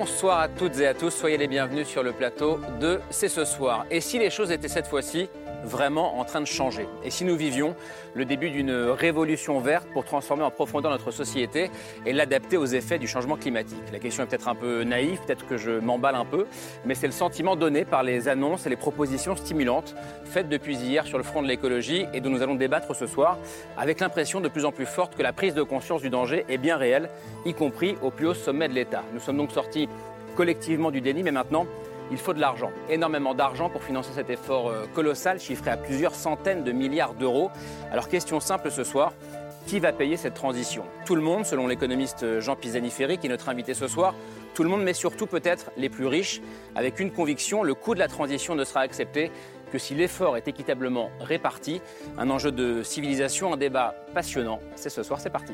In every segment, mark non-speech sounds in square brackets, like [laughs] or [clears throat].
Bonsoir à toutes et à tous, soyez les bienvenus sur le plateau de C'est ce soir. Et si les choses étaient cette fois-ci vraiment en train de changer? Et si nous vivions le début d'une révolution verte pour transformer en profondeur notre société et l'adapter aux effets du changement climatique? La question est peut-être un peu naïve, peut-être que je m'emballe un peu, mais c'est le sentiment donné par les annonces et les propositions stimulantes faites depuis hier sur le front de l'écologie et dont nous allons débattre ce soir, avec l'impression de plus en plus forte que la prise de conscience du danger est bien réelle, y compris au plus haut sommet de l'État. Nous sommes donc sortis collectivement du déni, mais maintenant, il faut de l'argent, énormément d'argent pour financer cet effort euh, colossal chiffré à plusieurs centaines de milliards d'euros. Alors question simple ce soir, qui va payer cette transition? Tout le monde, selon l'économiste Jean Pisani-Ferry, qui est notre invité ce soir. Tout le monde, mais surtout peut-être les plus riches, avec une conviction, le coût de la transition ne sera accepté que si l'effort est équitablement réparti. Un enjeu de civilisation, un débat passionnant. C'est ce soir, c'est parti.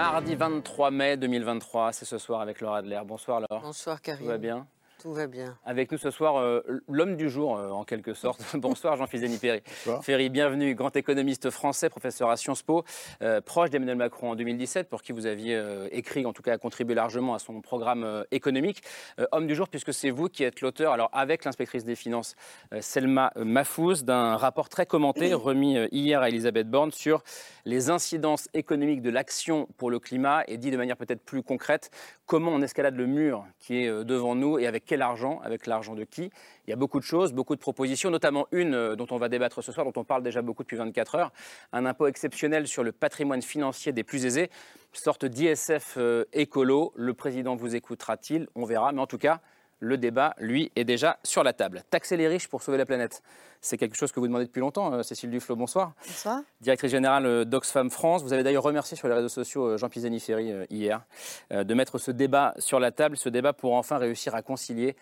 Mardi 23 mai 2023, c'est ce soir avec Laura Adler. Bonsoir Laura. Bonsoir Karim. Tout va bien? Tout va bien. Avec nous ce soir, euh, l'homme du jour euh, en quelque sorte. [laughs] Bonsoir Jean-Philippe Ferry. Bonsoir. Ferry, bienvenue, grand économiste français, professeur à Sciences Po, euh, proche d'Emmanuel Macron en 2017, pour qui vous aviez euh, écrit, en tout cas contribué largement à son programme euh, économique. Euh, homme du jour, puisque c'est vous qui êtes l'auteur, alors avec l'inspectrice des finances euh, Selma Mahfouz, d'un rapport très commenté remis euh, hier à Elisabeth Borne sur les incidences économiques de l'action pour le climat et dit de manière peut-être plus concrète comment on escalade le mur qui est euh, devant nous et avec quel argent, avec l'argent de qui. Il y a beaucoup de choses, beaucoup de propositions, notamment une euh, dont on va débattre ce soir, dont on parle déjà beaucoup depuis 24 heures, un impôt exceptionnel sur le patrimoine financier des plus aisés, sorte d'ISF euh, écolo. Le président vous écoutera-t-il? On verra, mais en tout cas, le débat, lui, est déjà sur la table. Taxer les riches pour sauver la planète, c'est quelque chose que vous demandez depuis longtemps, euh, Cécile Duflo, bonsoir Bonsoir. directrice générale euh, d'Oxfam France. Vous avez d'ailleurs remercié sur les réseaux sociaux euh, Jean Pisani-Ferry hier de mettre ce débat sur la table, ce débat pour enfin réussir à concilier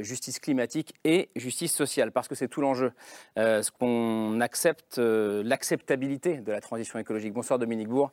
justice climatique et justice sociale, parce que c'est tout l'enjeu. Ce qu'on accepte, l'acceptabilité de la transition écologique. Bonsoir Dominique Bourg.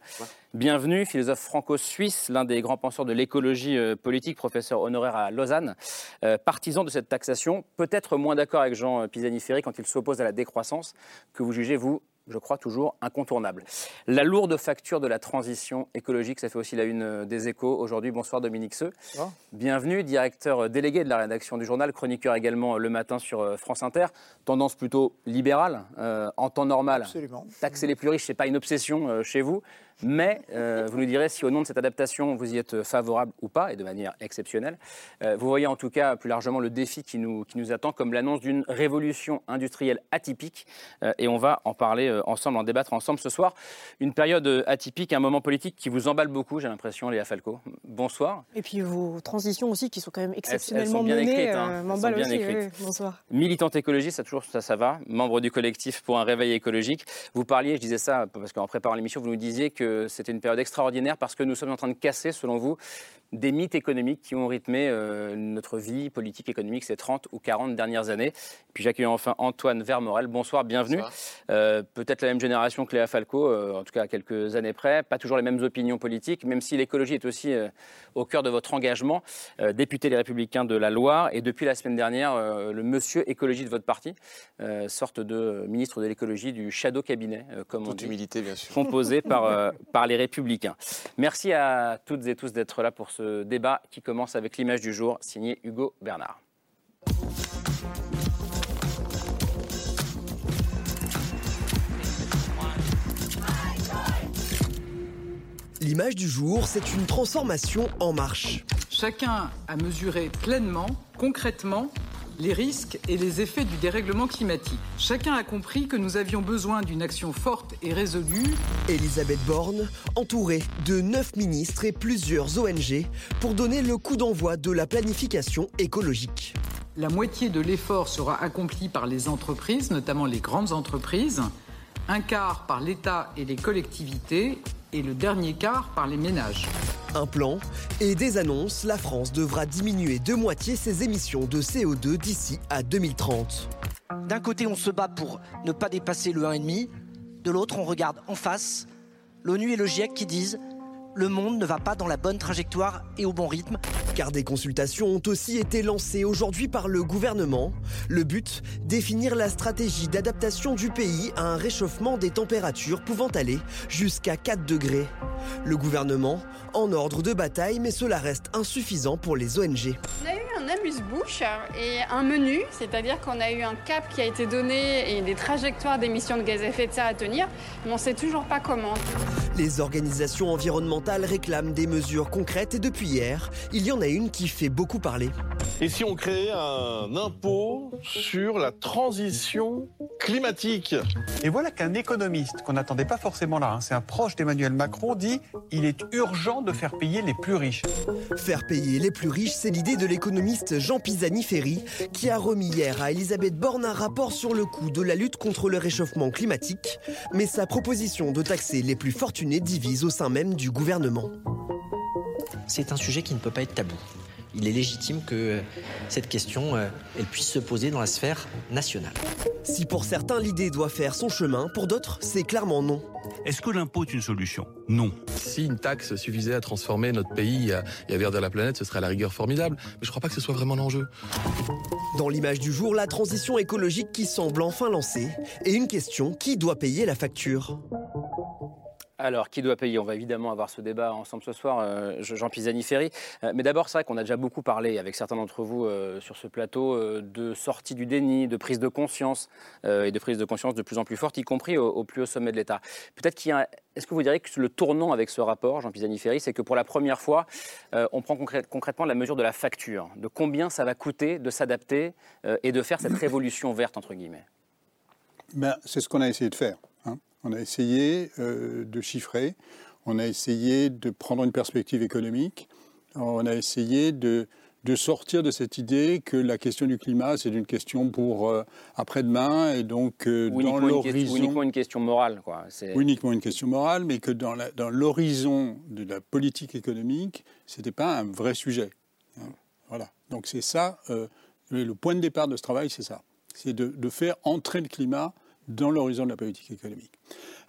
Bienvenue, philosophe franco-suisse, l'un des grands penseurs de l'écologie politique, professeur honoraire à Lausanne, euh, partisan de cette taxation, peut-être moins d'accord avec Jean euh, Pisani-Ferry quand il s'oppose à la décroissance, que vous jugez, vous, je crois, toujours incontournable. La lourde facture de la transition écologique, ça fait aussi la une euh, des échos aujourd'hui. Bonsoir Dominique Seux. Bonsoir. Bienvenue, directeur euh, délégué de la rédaction du journal, chroniqueur également le matin sur France Inter. Tendance plutôt libérale, euh, en temps normal. Absolument. Taxer les plus riches, ce n'est pas une obsession euh, chez vous. Mais euh, vous nous direz si au nom de cette adaptation, vous y êtes favorable ou pas, et de manière exceptionnelle. Euh, vous voyez en tout cas plus largement le défi qui nous, qui nous attend comme l'annonce d'une révolution industrielle atypique. Euh, et on va en parler ensemble, en débattre ensemble ce soir. Une période atypique, un moment politique qui vous emballe beaucoup, j'ai l'impression, Léa Falco. Bonsoir. Et puis vos transitions aussi, qui sont quand même elles exceptionnellement sont bien menées, écrites, hein. Elles sont bien aussi. écrites. oui. Bonsoir. Militante écologiste, ça toujours ça, ça va. Membre du collectif pour un réveil écologique. Vous parliez, je disais ça parce qu'en préparant l'émission, vous nous disiez que c'était une période extraordinaire parce que nous sommes en train de casser, selon vous, des mythes économiques qui ont rythmé euh, notre vie politique économique ces 30 ou 40 dernières années. Puis j'accueille enfin Antoine Vermorel. Bonsoir, bienvenue. Euh, Peut-être la même génération que Léa Falco, euh, en tout cas à quelques années près. Pas toujours les mêmes opinions politiques, même si l'écologie est aussi au cœur de votre engagement. Député Les Républicains de la Loire. Et depuis la semaine dernière, le monsieur écologie de votre parti, sorte de ministre de l'écologie du shadow cabinet, comme on Toute dit humilité, bien sûr. composé par, par les Républicains. Merci à toutes et tous d'être là pour ce débat qui commence avec l'image du jour, signé Hugo Bernard. L'image du jour, c'est une transformation en marche. Chacun a mesuré pleinement, concrètement, les risques et les effets du dérèglement climatique. Chacun a compris que nous avions besoin d'une action forte et résolue. Elisabeth Borne, entourée de neuf ministres et plusieurs ONG, pour donner le coup d'envoi de la planification écologique. La moitié de l'effort sera accompli par les entreprises, notamment les grandes entreprises, un quart par l'État et les collectivités, et le dernier quart par les ménages. Un plan et des annonces, la France devra diminuer de moitié ses émissions de CO2 d'ici à 2030. D'un côté, on se bat pour ne pas dépasser le 1,5. De l'autre, on regarde en face l'ONU et le GIEC qui disent le monde ne va pas dans la bonne trajectoire et au bon rythme. Car des consultations ont aussi été lancées aujourd'hui par le gouvernement. Le but, définir la stratégie d'adaptation du pays à un réchauffement des températures pouvant aller jusqu'à 4 degrés. Le gouvernement en ordre de bataille, mais cela reste insuffisant pour les ONG un amuse-bouche et un menu, c'est-à-dire qu'on a eu un cap qui a été donné et des trajectoires d'émissions de gaz à effet de serre à tenir, mais on ne sait toujours pas comment. Les organisations environnementales réclament des mesures concrètes et depuis hier, il y en a une qui fait beaucoup parler. Et si on créait un impôt sur la transition climatique Et voilà qu'un économiste, qu'on n'attendait pas forcément là, hein, c'est un proche d'Emmanuel Macron, dit il est urgent de faire payer les plus riches. Faire payer les plus riches, c'est l'idée de l'économiste Jean Pisani-Ferry, qui a remis hier à Elisabeth Borne un rapport sur le coût de la lutte contre le réchauffement climatique. Mais sa proposition de taxer les plus fortunés divise au sein même du gouvernement. C'est un sujet qui ne peut pas être tabou il est légitime que euh, cette question euh, elle puisse se poser dans la sphère nationale. Si pour certains l'idée doit faire son chemin, pour d'autres c'est clairement non. Est-ce que l'impôt est une solution? Non. Si une taxe suffisait à transformer notre pays et à verdir la planète, ce serait la rigueur formidable. Mais je ne crois pas que ce soit vraiment l'enjeu. Dans l'image du jour, la transition écologique qui semble enfin lancée. Et une question, qui doit payer la facture? Alors, qui doit payer? On va évidemment avoir ce débat ensemble ce soir, euh, Jean Pisani-Ferry. Euh, mais d'abord, c'est vrai qu'on a déjà beaucoup parlé avec certains d'entre vous euh, sur ce plateau de sortie du déni, de prise de conscience et de prise de conscience de plus en plus forte, y compris au, plus haut sommet de l'État. Peut-être qu'il y a. Est-ce que vous diriez que le tournant avec ce rapport, Jean Pisani-Ferry, c'est que pour la première fois, on prend concrètement la mesure de la facture, de combien ça va coûter de s'adapter et de faire cette révolution verte, entre guillemets? Ben, C'est ce qu'on a essayé de faire. On a essayé euh, de chiffrer, on a essayé de prendre une perspective économique, on a essayé de, sortir de cette idée que la question du climat, c'est une question pour euh, après-demain, et donc euh, dans l'horizon... uniquement une question morale. Quoi. Uniquement une question morale, mais que dans l'horizon de la politique économique, ce n'était pas un vrai sujet. Hein. Voilà. Donc c'est ça, le point de départ de ce travail, c'est ça. C'est de, de, faire entrer le climat dans l'horizon de la politique économique.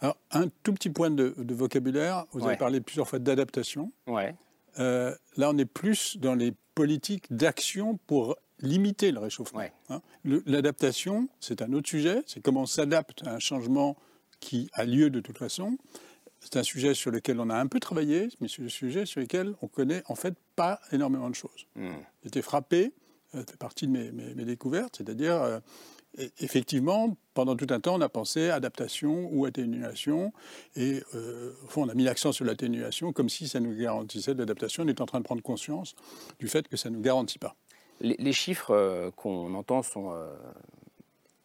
Alors, un tout petit point de, vocabulaire. Vous avez parlé plusieurs fois d'adaptation. Ouais. Euh, là, on est plus dans les politiques d'action pour limiter le réchauffement. Hein. L'adaptation, c'est un autre sujet. C'est comment on s'adapte à un changement qui a lieu de toute façon. C'est un sujet sur lequel on a un peu travaillé, mais c'est un sujet sur lequel on connaît en fait pas énormément de choses. Hmm. J'étais frappé, ça fait partie de mes, mes, découvertes, c'est-à-dire euh, effectivement, pendant tout un temps, on a pensé adaptation ou atténuation. Et euh, au fond, on a mis l'accent sur l'atténuation comme si ça nous garantissait l'adaptation. On est en train de prendre conscience du fait que ça ne nous garantit pas. Les, chiffres euh, qu'on entend sont euh,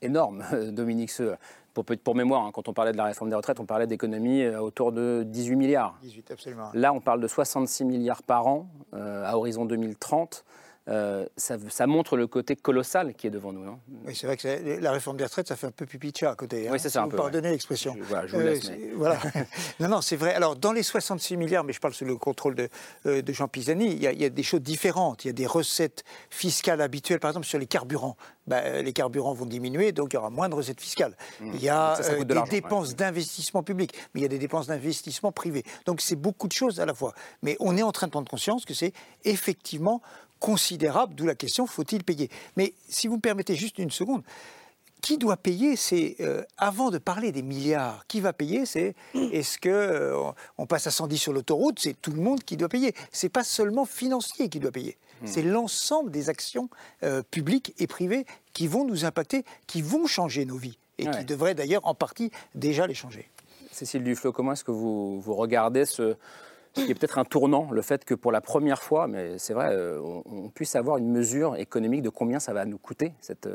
énormes, [laughs] Dominique Seux. Pour, pour, mémoire, hein, quand on parlait de la réforme des retraites, on parlait d'économies autour de 18 milliards. 18, absolument. Là, on parle de 66 milliards par an à horizon 2030. Euh, ça, montre le côté colossal qui est devant nous. Non oui, c'est vrai que la réforme des retraites, ça fait un peu pipi à côté. Hein, oui, c'est ça. vous pardonnez l'expression. Voilà, je vous laisse. Euh, voilà. [laughs] non, non, c'est vrai. Alors, dans les 66 milliards, mais je parle sous le contrôle de, euh, de Jean Pisani, il y, a, des choses différentes. Il y a des recettes fiscales habituelles, par exemple sur les carburants. Ben, les carburants vont diminuer, donc il y aura moins de recettes fiscales. Mmh. Il y a des dépenses d'investissement public, mais il y a des dépenses d'investissement privé. Donc c'est beaucoup de choses à la fois. Mais on est en train de prendre conscience que c'est effectivement considérable, d'où la question faut-il payer? Mais si vous me permettez juste une seconde, qui doit payer C'est euh, avant de parler des milliards, qui va payer C'est est-ce que euh, on passe à 110 sur l'autoroute C'est tout le monde qui doit payer. C'est pas seulement financier qui doit payer. Hmm. C'est l'ensemble des actions euh, publiques et privées qui vont nous impacter, qui vont changer nos vies et qui devraient d'ailleurs en partie déjà les changer. Cécile Duflo, comment est-ce que vous, vous regardez ce, qui est peut-être un tournant, le fait que pour la première fois, mais c'est vrai, euh, on, puisse avoir une mesure économique de combien ça va nous coûter cette.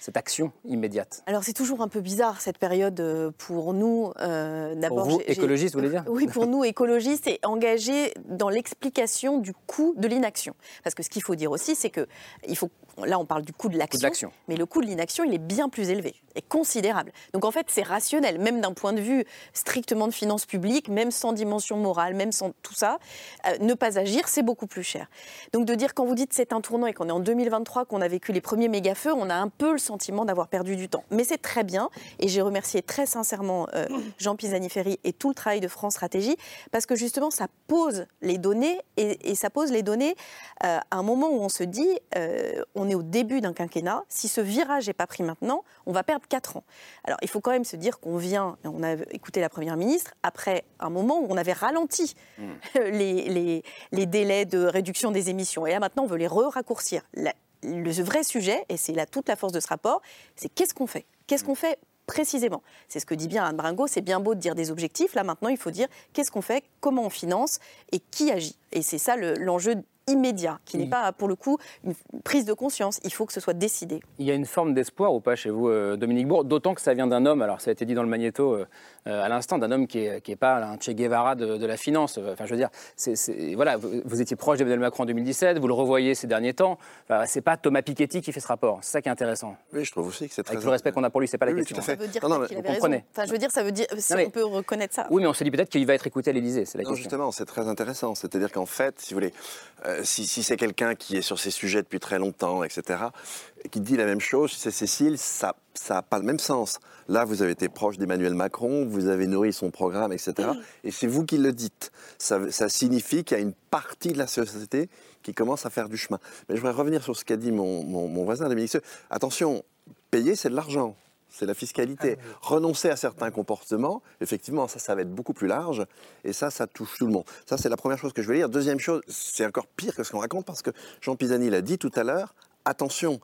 Cette action immédiate Alors c'est toujours un peu bizarre cette période euh, pour nous. Euh, D'abord, pour vous, écologistes, vous voulez dire [laughs] Oui, pour nous, écologistes, et engagés dans l'explication du coût de l'inaction. Parce que ce qu'il faut dire aussi, c'est que il faut là on parle du coût de l'action, mais le coût de l'inaction, il est bien plus élevé et considérable. Donc en fait, c'est rationnel, même d'un point de vue strictement de finances publiques, même sans dimension morale, même sans tout ça, euh, ne pas agir, c'est beaucoup plus cher. Donc de dire quand vous dites c'est un tournant et qu'on est en 2023, qu'on a vécu les premiers méga-feux, on a un peu le sentiment d'avoir perdu du temps. Mais c'est très bien, et j'ai remercié très sincèrement euh, [laughs] Jean Pisani-Ferry et tout le travail de France Stratégie, parce que justement, ça pose les données, et, ça pose les données euh, à un moment où on se dit, on est au début d'un quinquennat. Si ce virage n'est pas pris maintenant, on va perdre 4 ans. Alors, il faut quand même se dire qu'on vient, on a écouté la Première ministre, après un moment où on avait ralenti mmh. [laughs] les, les, délais de réduction des émissions. Et là, maintenant, on veut les re-raccourcir. Le vrai sujet, et c'est là toute la force de ce rapport, c'est qu'est-ce qu'on fait? Qu'est-ce qu'on fait précisément? C'est ce que dit bien Anne Bringo, c'est bien beau de dire des objectifs, là maintenant il faut dire qu'est-ce qu'on fait, comment on finance et qui agit. Et c'est ça l'enjeu immédiat, qui n'est pas pour le coup une prise de conscience. Il faut que ce soit décidé. Il y a une forme d'espoir ou pas chez vous, euh, Dominique Bourg, d'autant que ça vient d'un homme, alors ça a été dit dans le magnéto euh, euh, à l'instant, d'un homme qui n'est est pas un Che Guevara de, la finance. Enfin, je veux dire, voilà, vous, étiez proche d'Emmanuel Macron en 2017, vous le revoyez ces derniers temps. Enfin, c'est pas Thomas Piketty qui fait ce rapport. C'est ça qui est intéressant. Oui, je trouve aussi que c'est très. Avec le respect qu'on a pour lui, c'est pas la question. Tout à fait. Ça veut dire non, qu'il avait raison. Enfin, je veux dire, ça veut dire, si on peut reconnaître ça. Oui, mais on se dit peut-être qu'il va être écouté à l'Élysée. C'est la non, justement, c'est très intéressant. C'est-à-dire qu'en fait, si vous voulez, si, si c'est quelqu'un qui est sur ces sujets depuis très longtemps, etc., qui dit la même chose, c'est Cécile, ça n'a pas le même sens. Là, vous avez été proche d'Emmanuel Macron, vous avez nourri son programme, etc. Et c'est vous qui le dites. Ça, signifie qu'il y a une partie de la société qui commence à faire du chemin. Mais je voudrais revenir sur ce qu'a dit mon, mon, mon voisin, Dominique. Attention, payer, c'est de l'argent c'est la fiscalité. Ah Renoncer à certains comportements, effectivement, ça, ça va être beaucoup plus large, et ça, ça touche tout le monde. Ça, c'est la première chose que je veux dire. Deuxième chose, c'est encore pire que ce qu'on raconte, parce que Jean Pisani l'a dit tout à l'heure, attention,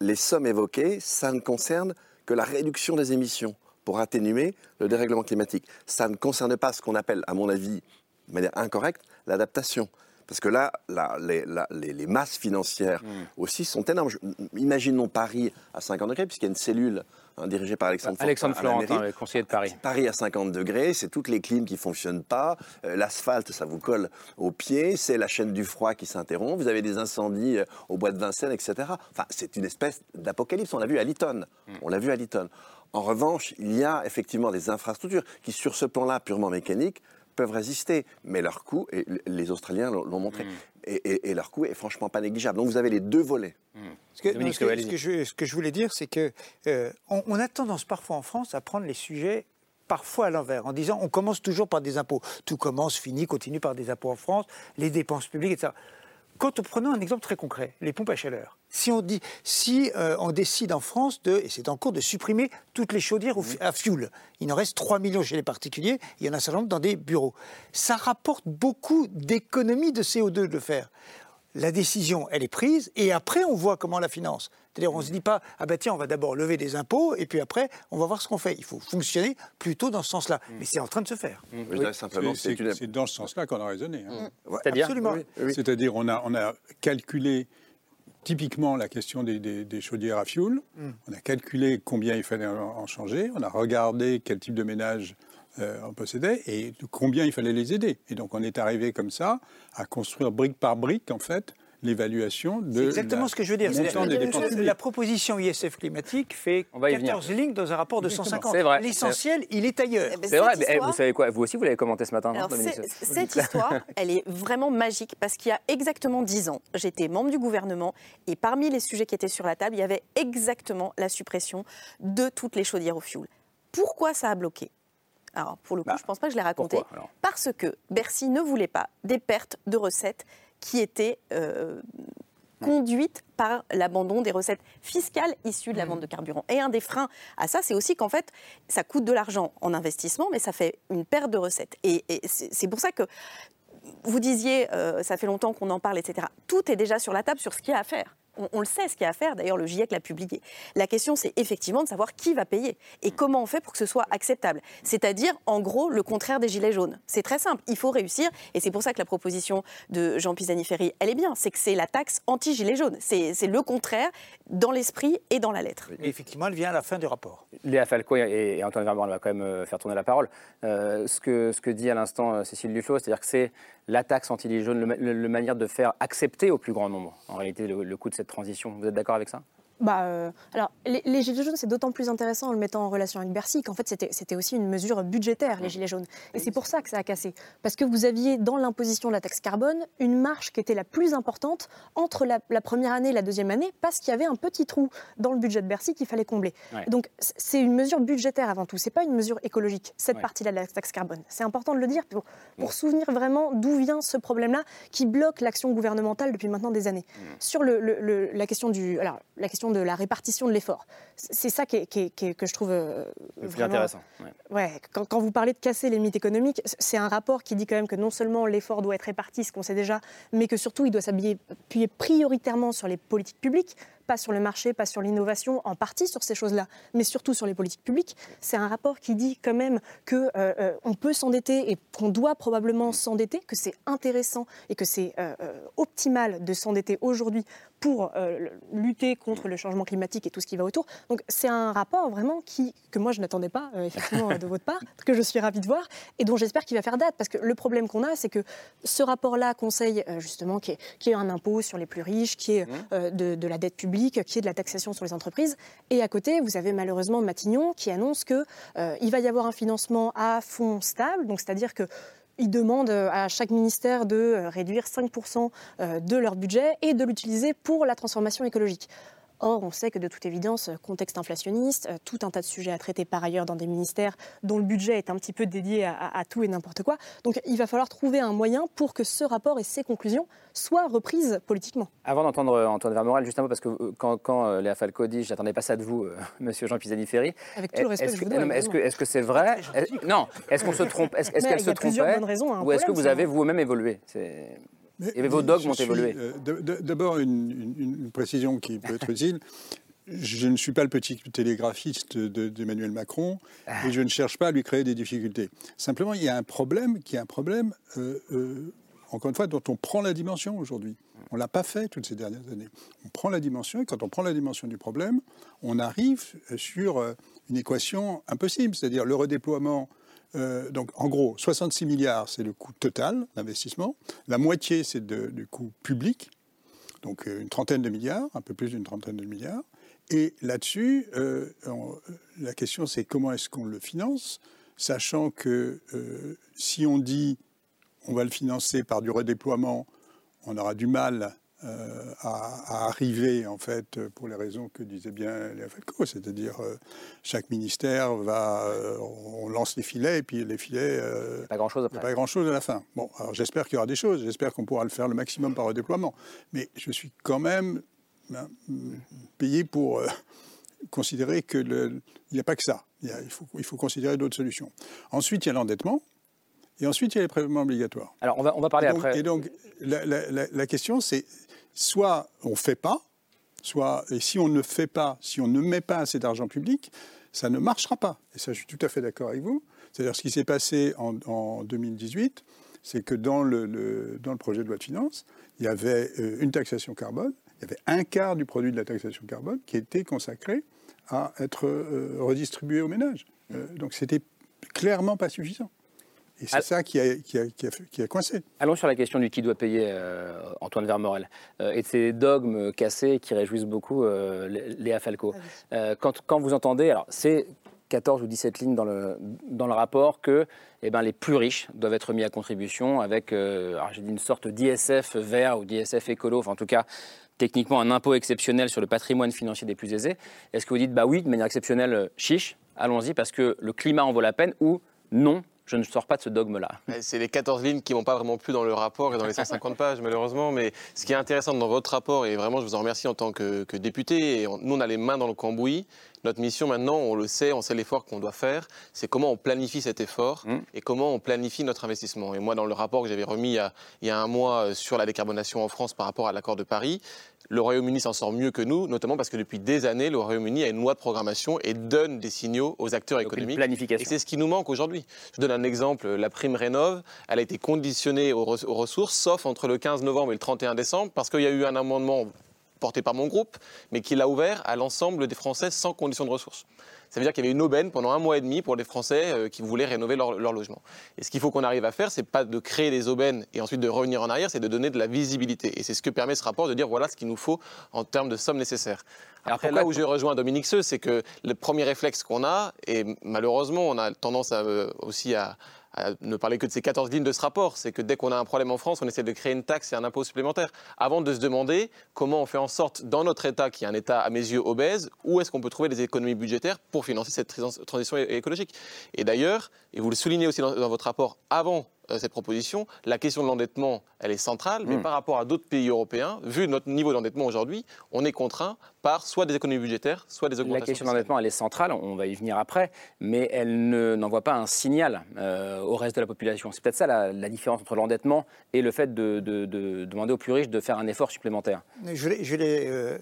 les sommes évoquées, ça ne concerne que la réduction des émissions pour atténuer le dérèglement climatique. Ça ne concerne pas ce qu'on appelle, à mon avis, de manière incorrecte, l'adaptation. Parce que là, les, masses financières hmm. aussi sont énormes. Imaginons Paris à 50 degrés, puisqu'il y a une cellule hein, dirigée par Alexandre, Alexandre Florentin, conseiller de Paris. Paris à 50 degrés, c'est toutes les clims qui ne fonctionnent pas, euh, l'asphalte, ça vous colle aux pieds, c'est la chaîne du froid qui s'interrompt, vous avez des incendies euh, au bois de Vincennes, etc. Enfin, c'est une espèce d'apocalypse. On l'a vu à Lytton. Hmm. On l'a vu à Lytton. En revanche, il y a effectivement des infrastructures qui, sur ce plan-là purement mécanique, peuvent résister, mais leur coût, et les Australiens l'ont montré, mm. et, leur coût est franchement pas négligeable. Donc vous avez les deux volets. Mm. Ce, que, ce, que je, voulais dire, c'est que euh, on, a tendance parfois en France à prendre les sujets parfois à l'envers, en disant on commence toujours par des impôts. Tout commence, finit, continue par des impôts en France, les dépenses publiques, etc. Quand prenons un exemple très concret, les pompes à chaleur. Si on dit, si euh, on décide en France de, et c'est en cours de supprimer toutes les chaudières à fioul, il en reste 3 millions chez les particuliers, il y en a un certain nombre dans des bureaux. Ça rapporte beaucoup d'économies de CO2 de le faire la décision, elle est prise, et après, on voit comment on la finance. C'est-à-dire, on ne se dit pas, ah ben tiens, on va d'abord lever des impôts, et puis après, on va voir ce qu'on fait. Il faut fonctionner plutôt dans ce sens-là. Mais c'est en train de se faire. c'est dans ce sens-là qu'on a raisonné. Hein. Absolument. C'est-à-dire, on a, on a calculé typiquement la question des, chaudières à fioul. Mm. On a calculé combien il fallait en changer. On a regardé quel type de ménage euh, on possédait et combien il fallait les aider. Et donc on est arrivé comme ça à construire brique par brique en fait l'évaluation de. C'est exactement ce que je veux dire. La proposition ISF climatique fait 14 lignes dans un rapport de 150. L'essentiel, il est ailleurs. Eh ben, c'est vrai, mais eh, vous savez quoi? Vous aussi, vous l'avez commenté ce matin. cette histoire, elle est vraiment magique parce qu'il y a exactement 10 ans, j'étais membre du gouvernement et parmi les sujets qui étaient sur la table, il y avait exactement la suppression de toutes les chaudières au fioul. Pourquoi ça a bloqué? Alors, pour le coup, bah, je ne pense pas que je l'ai raconté. Parce que Bercy ne voulait pas des pertes de recettes qui étaient euh, conduites par l'abandon des recettes fiscales issues de la mmh. vente de carburant. Et un des freins à ça, c'est aussi qu'en fait, ça coûte de l'argent en investissement, mais ça fait une perte de recettes. Et, c'est pour ça que vous disiez, euh, ça fait longtemps qu'on en parle, etc. Tout est déjà sur la table sur ce qu'il y a à faire on, le sait ce qu'il y a à faire. D'ailleurs, le GIEC l'a publié. La question, c'est effectivement de savoir qui va payer et comment on fait pour que ce soit acceptable. C'est-à-dire, en gros, le contraire des gilets jaunes. C'est très simple. Il faut réussir, et c'est pour ça que la proposition de Jean Pisani-Ferry, elle est bien. C'est que c'est la taxe anti-gilets jaunes. C'est le contraire dans l'esprit et dans la lettre. Et effectivement, elle vient à la fin du rapport. Léa Falco et, Antoine Vermeuren va quand même euh, faire tourner la parole. Euh, ce, que, ce que dit à l'instant euh, Cécile Duflo, c'est-à-dire que c'est la taxe anti-gilets jaunes, le, manière de faire accepter au plus grand nombre, en réalité, le coût de cette transition. Vous êtes d'accord avec ça? Bah, euh, alors, les, Gilets jaunes, c'est d'autant plus intéressant en le mettant en relation avec Bercy qu'en fait, c'était aussi une mesure budgétaire, les Gilets jaunes. Et c'est pour ça que ça a cassé. Parce que vous aviez, dans l'imposition de la taxe carbone, une marge qui était la plus importante entre la, première année et la deuxième année, parce qu'il y avait un petit trou dans le budget de Bercy qu'il fallait combler. Donc, c'est une mesure budgétaire avant tout. C'est pas une mesure écologique, cette partie-là de la taxe carbone. C'est important de le dire pour, pour souvenir vraiment d'où vient ce problème-là qui bloque l'action gouvernementale depuis maintenant des années. Sur le, la question du. Alors, la question de la répartition de l'effort. C'est ça qui que je trouve euh, vraiment... intéressant. Ouais. quand, vous parlez de casser les limites économiques, c'est un rapport qui dit quand même que non seulement l'effort doit être réparti, ce qu'on sait déjà, mais que surtout il doit s'appuyer prioritairement sur les politiques publiques pas sur le marché, pas sur l'innovation, en partie sur ces choses-là, mais surtout sur les politiques publiques. C'est un rapport qui dit quand même qu'on euh, euh, on peut s'endetter et qu'on doit probablement s'endetter, que c'est intéressant et que c'est euh, optimal de s'endetter aujourd'hui pour lutter contre le changement climatique et tout ce qui va autour. Donc c'est un rapport vraiment qui, que moi je n'attendais pas effectivement de votre part, [laughs] que je suis ravie de voir et dont j'espère qu'il va faire date. Parce que le problème qu'on a, c'est que ce rapport-là conseille justement qu'il y, ait un impôt sur les plus riches, qui est mmh. de, de la dette publique qui est de la taxation sur les entreprises. Et à côté, vous avez malheureusement Matignon qui annonce qu'il euh, va y avoir un financement à fonds stable, c'est-à-dire que il demande à chaque ministère de euh, réduire 5% euh, de leur budget et de l'utiliser pour la transformation écologique. Or, on sait que de toute évidence, contexte inflationniste, euh, tout un tas de sujets à traiter par ailleurs dans des ministères dont le budget est un petit peu dédié à, tout et n'importe quoi. Donc, il va falloir trouver un moyen pour que ce rapport et ses conclusions soient reprises politiquement. Avant d'entendre euh, Antoine Vermorel, juste un mot, parce que euh, quand, Léa Falco dit Je n'attendais pas ça de vous, [laughs] monsieur Jean Pisani-Ferry. Avec tout le respect est-ce que, que, est-ce que c'est vrai? Non. Est-ce qu'on se trompe? Est-ce qu'elle se trompait Ou est-ce que vous avez vous-même évolué? Et vos dogmes ont évolué. Euh, d'abord, une, précision qui peut être utile. Je ne suis pas le petit télégraphiste d'Emmanuel Macron ah. et je ne cherche pas à lui créer des difficultés. Simplement, il y a un problème qui est un problème, euh, euh, encore une fois, dont on prend la dimension aujourd'hui. On ne l'a pas fait toutes ces dernières années. On prend la dimension et quand on prend la dimension du problème, on arrive sur une équation impossible, c'est-à-dire le redéploiement euh, donc, en gros, 66 milliards, c'est le coût total d'investissement. La moitié, c'est du coût public. Donc, euh, une trentaine de milliards, un peu plus d'une trentaine de milliards. Et là-dessus, euh, la question, c'est comment est-ce qu'on le finance, sachant que si on dit on va le financer par du redéploiement, on aura du mal euh, à, arriver, en fait, pour les raisons que disait bien Léa Falco, c'est-à-dire euh, chaque ministère va, euh, on lance les filets et puis les filets, pas grand-chose après. Pas grand-chose à la fin. Bon, alors j'espère qu'il y aura des choses, j'espère qu'on pourra le faire le maximum par redéploiement, mais je suis quand même ben, payé pour considérer que il n'y a pas que ça. Il, faut, il faut considérer d'autres solutions. Ensuite, il y a l'endettement. Et ensuite, il y a les prélèvements obligatoires. Alors, on va, on va parler après. Et donc, la, la question, c'est soit on ne fait pas, soit, et si on ne fait pas, si on ne met pas assez d'argent public, ça ne marchera pas. Et ça, je suis tout à fait d'accord avec vous. C'est-à-dire ce qui s'est passé en, 2018, c'est que dans le, dans le projet de loi de finances, il y avait euh, une taxation carbone, il y avait un quart du produit de la taxation carbone qui était consacré à être euh, redistribué aux ménages. Euh, donc c'était clairement pas suffisant. Et c'est ça qui a, qui, a, qui, a, coincé. Allons sur la question du qui doit payer, euh, Antoine Vermorel, euh, et de ces dogmes cassés qui réjouissent beaucoup euh, Léa Falco. Ah quand, quand, vous entendez, alors c'est 14 ou 17 lignes dans le, dans le rapport que eh ben, les plus riches doivent être mis à contribution avec, j'ai dit une sorte d'ISF vert ou d'ISF écolo, enfin en tout cas techniquement un impôt exceptionnel sur le patrimoine financier des plus aisés. Est-ce que vous dites, bah oui, de manière exceptionnelle, chiche, allons-y parce que le climat en vaut la peine, ou non, je ne sors pas de ce dogme-là. C'est les 14 lignes qui ne vont pas vraiment plus dans le rapport et dans les 150 [laughs] pages, malheureusement. Mais ce qui est intéressant dans votre rapport, et vraiment je vous en remercie en tant que, député, et nous on a les mains dans le cambouis, Notre mission maintenant, on le sait, on sait l'effort qu'on doit faire, c'est comment on planifie cet effort mmh. et comment on planifie notre investissement. Et moi, dans le rapport que j'avais remis il y, a, il y, a, un mois euh, sur la décarbonation en France par rapport à l'accord de Paris, le Royaume-Uni s'en sort mieux que nous, notamment parce que depuis des années, le Royaume-Uni a une loi de programmation et donne des signaux aux acteurs économiques. planification. Et c'est ce qui nous manque aujourd'hui. Je donne un exemple. La prime Rénov, elle a été conditionnée aux ressources, sauf entre le 15 novembre et le 31 décembre, parce qu'il y a eu un amendement porté par mon groupe, mais qui l'a ouvert à l'ensemble des Français sans condition de ressources. Ça veut dire qu'il y avait une aubaine pendant un mois et demi pour les Français euh, qui voulaient rénover leur, logement. Et ce qu'il faut qu'on arrive à faire, c'est pas de créer des aubaines et ensuite de revenir en arrière, c'est de donner de la visibilité. Et c'est ce que permet ce rapport de dire voilà ce qu'il nous faut en termes de sommes nécessaires. Après, là où je rejoins Dominique Seux, c'est que le premier réflexe qu'on a, et malheureusement, on a tendance à, euh, aussi à, ne parler que de ces 14 lignes de ce rapport, c'est que dès qu'on a un problème en France, on essaie de créer une taxe et un impôt supplémentaire, avant de se demander comment on fait en sorte, dans notre État, qui est un État à mes yeux obèse, où est-ce qu'on peut trouver des économies budgétaires pour financer cette transition écologique? Et d'ailleurs, et vous le soulignez aussi dans, votre rapport, avant cette proposition. La question de l'endettement, elle est centrale, mais hmm. par rapport à d'autres pays européens, vu notre niveau d'endettement aujourd'hui, on est contraint par soit des économies budgétaires, soit des augmentations. La question de l'endettement, elle est centrale, on va y venir après, mais elle n'envoie pas un signal euh, au reste de la population. C'est peut-être ça la, différence entre l'endettement et le fait de, demander aux plus riches de faire un effort supplémentaire. Je, je euh,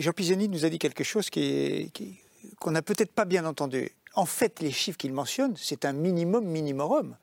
Jean Pisani nous a dit quelque chose qu'on qui, n'a peut-être pas bien entendu. En fait, les chiffres qu'il mentionne, c'est un minimum minimum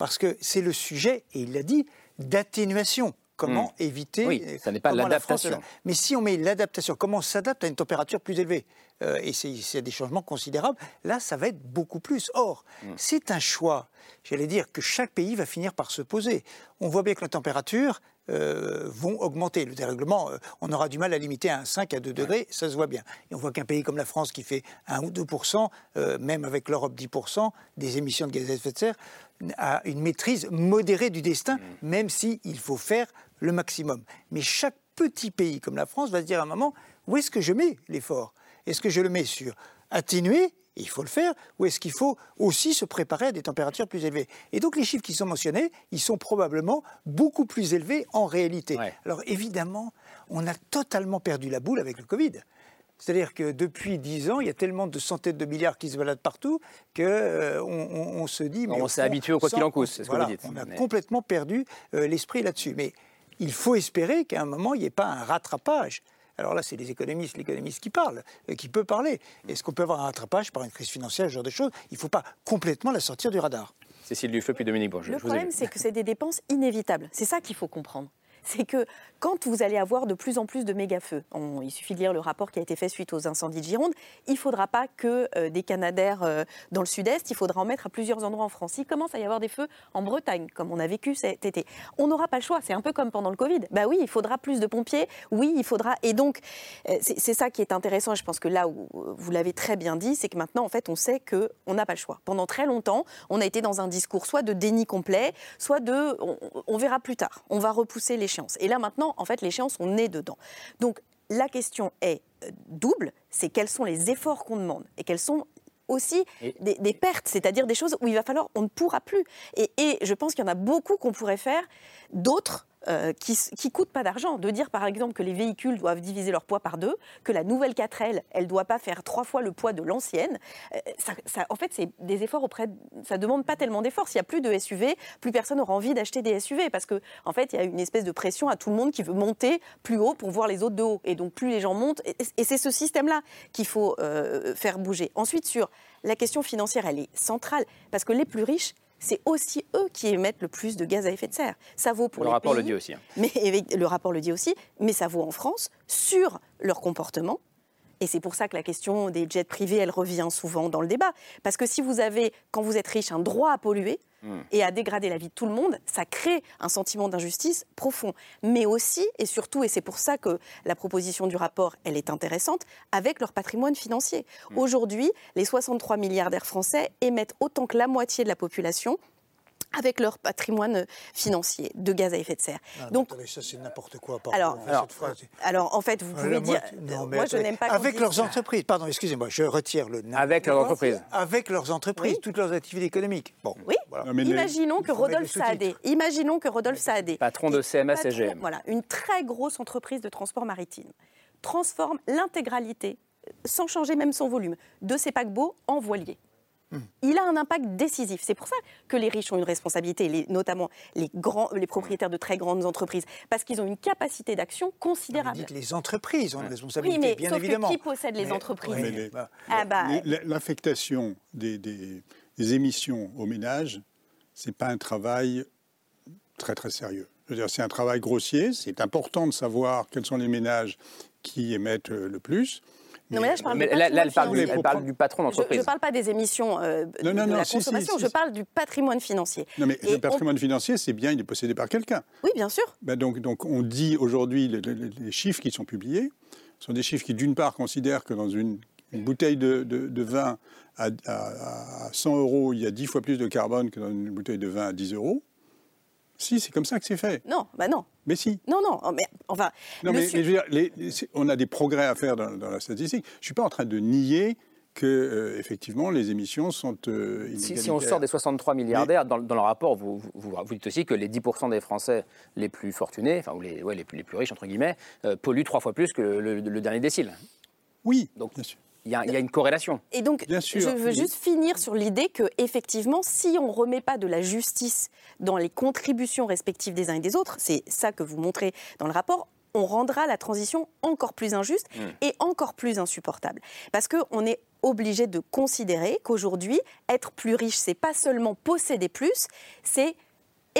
parce que c'est le sujet, et il l'a dit, d'atténuation. Comment hmm. éviter. Oui, ça n'est pas l'adaptation. Mais si on met l'adaptation, comment on s'adapte à une température plus élevée euh, Et c'est des changements considérables. Là, ça va être beaucoup plus. Or, hmm. c'est un choix, j'allais dire, que chaque pays va finir par se poser. On voit bien que la température, euh, vont augmenter. Le dérèglement, euh, on aura du mal à limiter à 5 à 2 degrés, ça se voit bien. Et on voit qu'un pays comme la France qui fait 1 ou 2% même avec l'Europe 10% des émissions de gaz à effet de serre, à une maîtrise modérée du destin, mm. même s'il faut faire le maximum. Mais chaque petit pays comme la France va se dire à un moment, où est-ce que je mets l'effort? Est-ce que je le mets sur atténuer? Il faut le faire, ou est-ce qu'il faut aussi se préparer à des températures plus élevées? Et donc les chiffres qui sont mentionnés, ils sont probablement beaucoup plus élevés en réalité. Alors évidemment, on a totalement perdu la boule avec le Covid. C'est-à-dire que depuis 10 ans, il y a tellement de centaines de milliards qui se baladent partout qu'on euh, on, se dit... Mais on s'est habitué au quoi qu'il en coûte, c'est ce que vous dites. On a complètement perdu euh, l'esprit là-dessus. Mais il faut espérer qu'à un moment, il n'y ait pas un rattrapage. Alors là, c'est les économistes, l'économiste qui parle, euh, qui peut parler. Est-ce qu'on peut avoir un rattrapage par une crise financière, ce genre de choses? Il ne faut pas complètement la sortir du radar. Cécile Dufeu, puis Dominique Bourges. Le problème, c'est que c'est des dépenses inévitables. C'est ça qu'il faut comprendre c'est que quand vous allez avoir de plus en plus de méga-feux, il suffit de lire le rapport qui a été fait suite aux incendies de Gironde, il ne faudra pas que euh, des canadaires euh, dans le sud-est, il faudra en mettre à plusieurs endroits en France. Il commence à y avoir des feux en Bretagne, comme on a vécu cet été. On n'aura pas le choix, c'est un peu comme pendant le Covid. Bah oui, il faudra plus de pompiers, oui, il faudra... Et donc, euh, c'est ça qui est intéressant, et je pense que là où vous l'avez très bien dit, c'est que maintenant, en fait, on sait qu'on n'a pas le choix. Pendant très longtemps, on a été dans un discours soit de déni complet, soit de... on, on verra plus tard, on va repousser les et là maintenant, en fait, l'échéance, on est dedans. Donc la question est euh, double, c'est quels sont les efforts qu'on demande et quels sont aussi des, pertes, c'est-à-dire des choses où il va falloir, on ne pourra plus. Et, et je pense qu'il y en a beaucoup qu'on pourrait faire, d'autres euh, qui ne coûtent pas d'argent. De dire par exemple que les véhicules doivent diviser leur poids par deux, que la nouvelle 4L, elle ne doit pas faire trois fois le poids de l'ancienne. Euh, ça, en fait, c'est des efforts auprès. ça ne demande pas tellement d'efforts. S'il n'y a plus de SUV, plus personne n'aura envie d'acheter des SUV parce qu'en en fait, il y a une espèce de pression à tout le monde qui veut monter plus haut pour voir les autres de haut. Et donc, plus les gens montent. Et, c'est ce système-là qu'il faut euh, faire bouger. Ensuite, sur la question financière, elle est centrale parce que les plus riches, c'est aussi eux qui émettent le plus de gaz à effet de serre. Ça vaut pour le rapport le dit aussi. Hein. Mais [laughs] le rapport le dit aussi, mais ça vaut en France sur leur comportement et c'est pour ça que la question des jets privés, elle revient souvent dans le débat. Parce que si vous avez, quand vous êtes riche, un droit à polluer hmm. et à dégrader la vie de tout le monde, ça crée un sentiment d'injustice profond. Mais aussi, et surtout, et c'est pour ça que la proposition du rapport, elle est intéressante, avec leur patrimoine financier. Hmm. Aujourd'hui, les 63 milliardaires français émettent autant que la moitié de la population avec leur patrimoine financier de gaz à effet de serre. Ah, Donc, ça c'est n'importe quoi. alors, alors, en fait, vous euh, pouvez dire, moi, je n'aime pas. Avec leurs entreprises, pardon, excusez-moi, je retire le. Avec leurs entreprises. Avec leurs entreprises, toutes leurs activités économiques. Bon, oui. Imaginons que Rodolphe Saadé, imaginons que Rodolphe Saadé, patron de CMA CGM, voilà, une très grosse entreprise de transport maritime, transforme l'intégralité sans changer même son volume, de ces paquebots en voilier. Hmm. Il a un impact décisif. C'est pour ça que les riches ont une responsabilité, notamment les, grands, les propriétaires de très grandes entreprises, parce qu'ils ont une capacité d'action considérable. Vous dites les entreprises ont une responsabilité, oui, mais bien évidemment. qui possède les entreprises ah bah, L'affectation des, des, émissions aux ménages, c'est pas un travail très très sérieux. C'est un travail grossier. C'est important de savoir quels sont les ménages qui émettent euh, le plus. Non, mais là, je parle, elle, parle du, patron d'entreprise. Je ne parle pas des émissions euh, de, la consommation, je parle du patrimoine financier. Non, mais le patrimoine financier, c'est bien, il est possédé par quelqu'un. Oui, bien sûr. Ben donc, donc, on dit aujourd'hui, les, chiffres qui sont publiés sont des chiffres qui, d'une part, considèrent que dans une, bouteille de, de, vin à, à, 100 euros, il y a 10 fois plus de carbone que dans une bouteille de vin à 10 euros. Si, c'est comme ça que c'est fait. Non, bah non. Mais si. Non, non, mais enfin. Non, mais, je veux dire, on a des progrès à faire dans, la statistique. Je ne suis pas en train de nier que, euh, effectivement, les émissions sont euh, si, si, on sort des 63 milliardaires, dans, le rapport, vous, vous, dites aussi que les 10% des Français les plus fortunés, enfin, ou les, ouais, les, plus, les plus riches, entre guillemets, euh, polluent trois fois plus que le, dernier décile. Oui, donc, bien sûr. Il y, a, une corrélation. Et donc, je veux juste finir sur l'idée que, effectivement, si on ne remet pas de la justice dans les contributions respectives des uns et des autres, c'est ça que vous montrez dans le rapport, on rendra la transition encore plus injuste hmm. et encore plus insupportable. Parce qu'on est obligé de considérer qu'aujourd'hui, être plus riche, c'est pas seulement posséder plus, c'est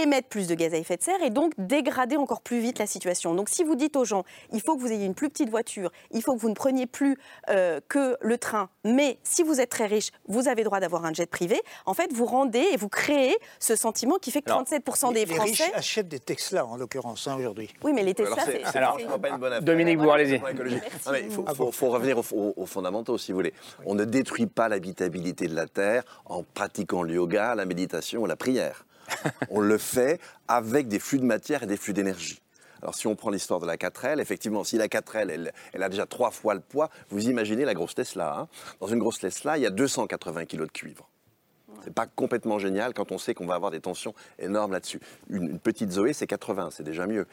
émettre plus de gaz à effet de serre et donc dégrader encore plus vite la situation. Donc si vous dites aux gens, il faut que vous ayez une plus petite voiture, il faut que vous ne preniez plus euh, que le train, mais si vous êtes très riche, vous avez droit d'avoir un jet privé, en fait, vous rendez et vous créez ce sentiment qui fait que 37% des Français... Les riches achètent des Tesla, en l'occurrence, hein, aujourd'hui. Oui, mais les Tesla, c'est... Alors, pas une bonne Dominique vous allez-y. Il faut, faut, revenir aux, fondamentaux, si vous voulez. On ne détruit pas l'habitabilité de la Terre en pratiquant le yoga, la méditation ou la prière. [laughs] on le fait avec des flux de matière et des flux d'énergie. Alors si on prend l'histoire de la 4L, effectivement, si la 4L, elle, a déjà trois fois le poids, vous imaginez la grosse Tesla. Hein. Dans une grosse Tesla, il y a 280 kg de cuivre. C'est pas complètement génial quand on sait qu'on va avoir des tensions énormes là-dessus. Une, petite Zoé, c'est 80, c'est déjà mieux.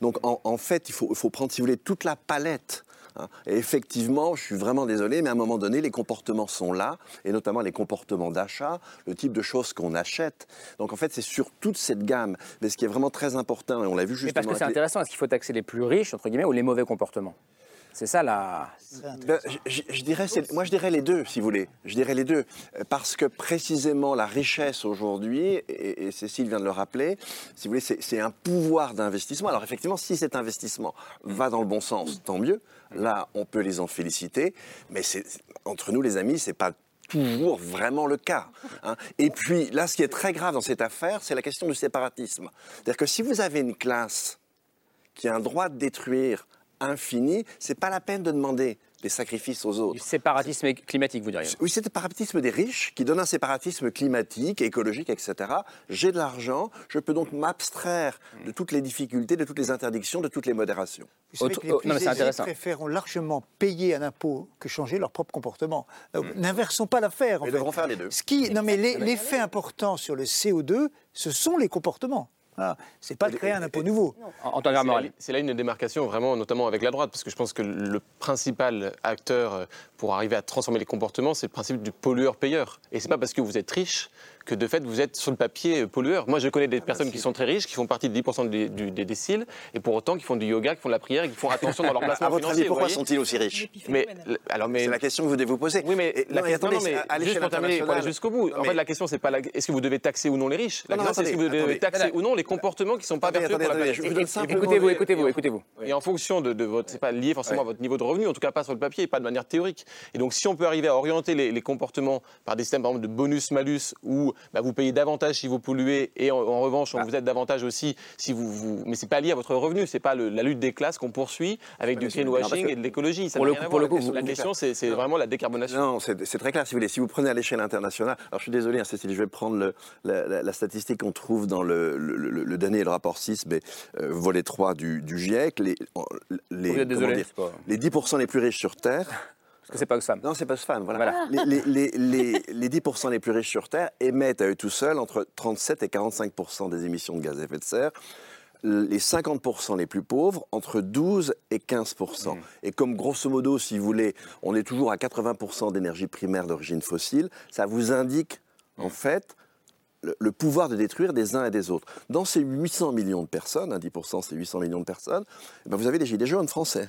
Donc en, fait, il faut, faut, prendre, si vous voulez, toute la palette. Et effectivement, je suis vraiment désolé, mais à un moment donné, les comportements sont là, et notamment les comportements d'achat, le type de choses qu'on achète. Donc en fait, c'est sur toute cette gamme. Mais ce qui est vraiment très important, et on l'a vu justement. Mais parce que c'est intéressant, est-ce qu'il faut taxer les plus riches, entre guillemets, ou les mauvais comportements? C'est ça la. Ben, je, dirais, moi je dirais les deux, si vous voulez. Je dirais les deux, parce que précisément la richesse aujourd'hui, et, Cécile vient de le rappeler, si vous voulez, c'est un pouvoir d'investissement. Alors effectivement, si cet investissement va dans le bon sens, tant mieux. Là, on peut les en féliciter, mais entre nous, les amis, c'est pas toujours vraiment le cas. Hein. Et puis là, ce qui est très grave dans cette affaire, c'est la question du séparatisme. C'est-à-dire que si vous avez une classe qui a un droit de détruire infini, c'est pas la peine de demander des sacrifices aux autres. Du séparatisme climatique, vous diriez Oui, c'est le séparatisme des riches qui donne un séparatisme climatique, écologique, etc. J'ai de l'argent, je peux donc m'abstraire de toutes les difficultés, de toutes les interdictions, de toutes les modérations. Vous savez que les plus non, préfèrent largement payer un impôt que changer leur propre comportement. Hmm. N'inversons pas l'affaire. Ils devront faire les deux. Ce qui, non, mais l'effet important sur le CO2, ce sont les comportements. Ah, c'est pas de créer un impôt nouveau. C'est là une démarcation vraiment, notamment avec la droite, parce que je pense que le principal acteur euh, pour arriver à transformer les comportements, c'est le principe du pollueur-payeur. Et c'est pas parce que vous êtes riche que de fait vous êtes sur le papier pollueur. Moi je connais des ah, personnes qui sont très riches, qui font partie de 10% des, des, déciles, et pour autant qui font du yoga, qui font de la prière, et qui font attention dans leur [laughs] placement À votre avis, pourquoi sont-ils aussi riches mais, alors, mais... C'est la question que vous devez vous poser. Oui, mais la question, non, mais juste pour terminer, jusqu'au bout. En fait, la question, c'est pas est-ce que vous devez taxer ou non les riches? La question, c'est est-ce que vous devez taxer ou non les comportements qui ne sont pas vertueux pour la Écoutez-vous, écoutez-vous, écoutez-vous. Et en fonction de votre, c'est pas lié forcément à votre niveau de revenu, en tout cas pas sur le papier, pas de manière théorique. Et donc, si on peut arriver à orienter les comportements par des systèmes, par exemple, de bonus-malus, où bah, vous payez davantage si vous polluez et en, revanche, bah. vous êtes davantage aussi si vous. vous... Mais c'est pas lié à votre revenu, c'est pas la lutte des classes qu'on poursuit avec du greenwashing et de l'écologie. Pour, le, pour le coup, la question, c'est vraiment la décarbonation. Non, c'est très clair. Si vous voulez, si vous prenez à l'échelle internationale, alors je suis désolé, hein, Cécile, je vais prendre le, la, statistique qu'on trouve dans le, le, dernier le rapport 6, mais euh, volet 3 du, du GIEC. Les, les, désolé, les 10% les plus riches sur Terre parce que c'est pas Oxfam. Non, c'est pas Oxfam. Voilà. [laughs] Les, les, les, les, 10% les plus riches sur Terre émettent à eux tout seuls entre 37 et 45% des émissions de gaz à effet de serre. les 50% les plus pauvres entre 12 et 15%. Et comme grosso modo, si vous voulez, on est toujours à 80% d'énergie primaire d'origine fossile, ça vous indique en fait le, pouvoir de détruire des uns et des autres. Dans ces 800 millions de personnes, hein, 10% c'est 800 millions de personnes, eh ben, vous avez les gilets jaunes français.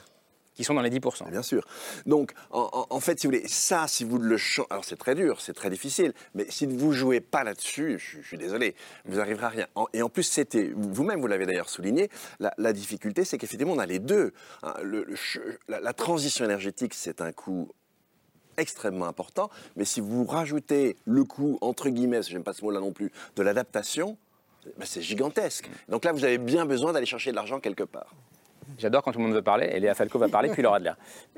Qui sont dans les 10%. Bien sûr. Donc, en, fait, si vous voulez, ça, si vous le changez, alors c'est très dur, c'est très difficile, mais si vous jouez pas là-dessus, je, suis désolé, vous n'arriverez à rien. En- et en plus, c'était, vous-même, vous l'avez d'ailleurs souligné, la, difficulté, c'est qu'effectivement, on a les deux. hein. La transition énergétique, c'est un coût extrêmement important, mais si vous rajoutez le coût, entre guillemets, j'aime pas ce mot-là non plus, de l'adaptation, ben, c'est gigantesque. Donc là, vous avez bien besoin d'aller chercher de l'argent quelque part. J'adore quand tout le monde veut parler, et Léa Falco va parler, puis Laura Adler.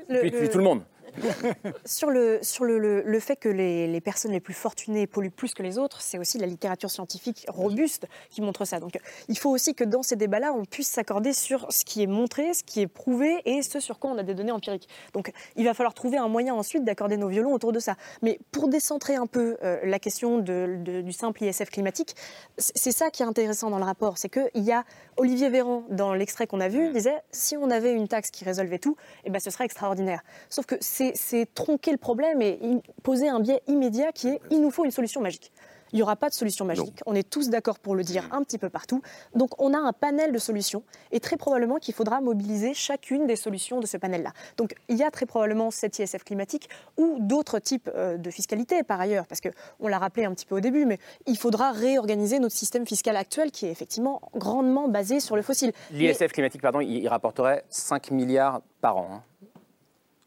Le- puis, tout le monde. [laughs] Sur, le, sur le, le- le fait que les, les personnes les plus fortunées polluent plus que les autres, c'est aussi la littérature scientifique robuste qui montre ça. Donc il faut aussi que dans ces débats-là, on puisse s'accorder sur ce qui est montré, ce qui est prouvé et ce sur quoi on a des données empiriques. Donc il va falloir trouver un moyen ensuite d'accorder nos violons autour de ça. Mais pour décentrer un peu euh, la question de- de- du simple ISF climatique, c'est c'est ça qui est intéressant dans le rapport, c'est qu'il y a Olivier Véran, dans l'extrait qu'on a vu, disait si on avait une taxe qui résolvait tout, eh ben, ce serait extraordinaire. Sauf que c'est c'est tronquer le problème et poser un biais immédiat qui est il nous faut une solution magique. Il n'y aura pas de solution magique. On est tous d'accord pour le dire un petit peu partout. Donc on a un panel de solutions et très probablement qu'il faudra mobiliser chacune des solutions de ce panel-là. Donc il y a très probablement cet ISF climatique ou d'autres types euh, de fiscalité par ailleurs, parce qu'on l'a rappelé un petit peu au début, mais il faudra réorganiser notre système fiscal actuel qui est effectivement grandement basé sur le fossile. Mais- L'ISF climatique, pardon, il, il rapporterait 5 milliards par an. hein.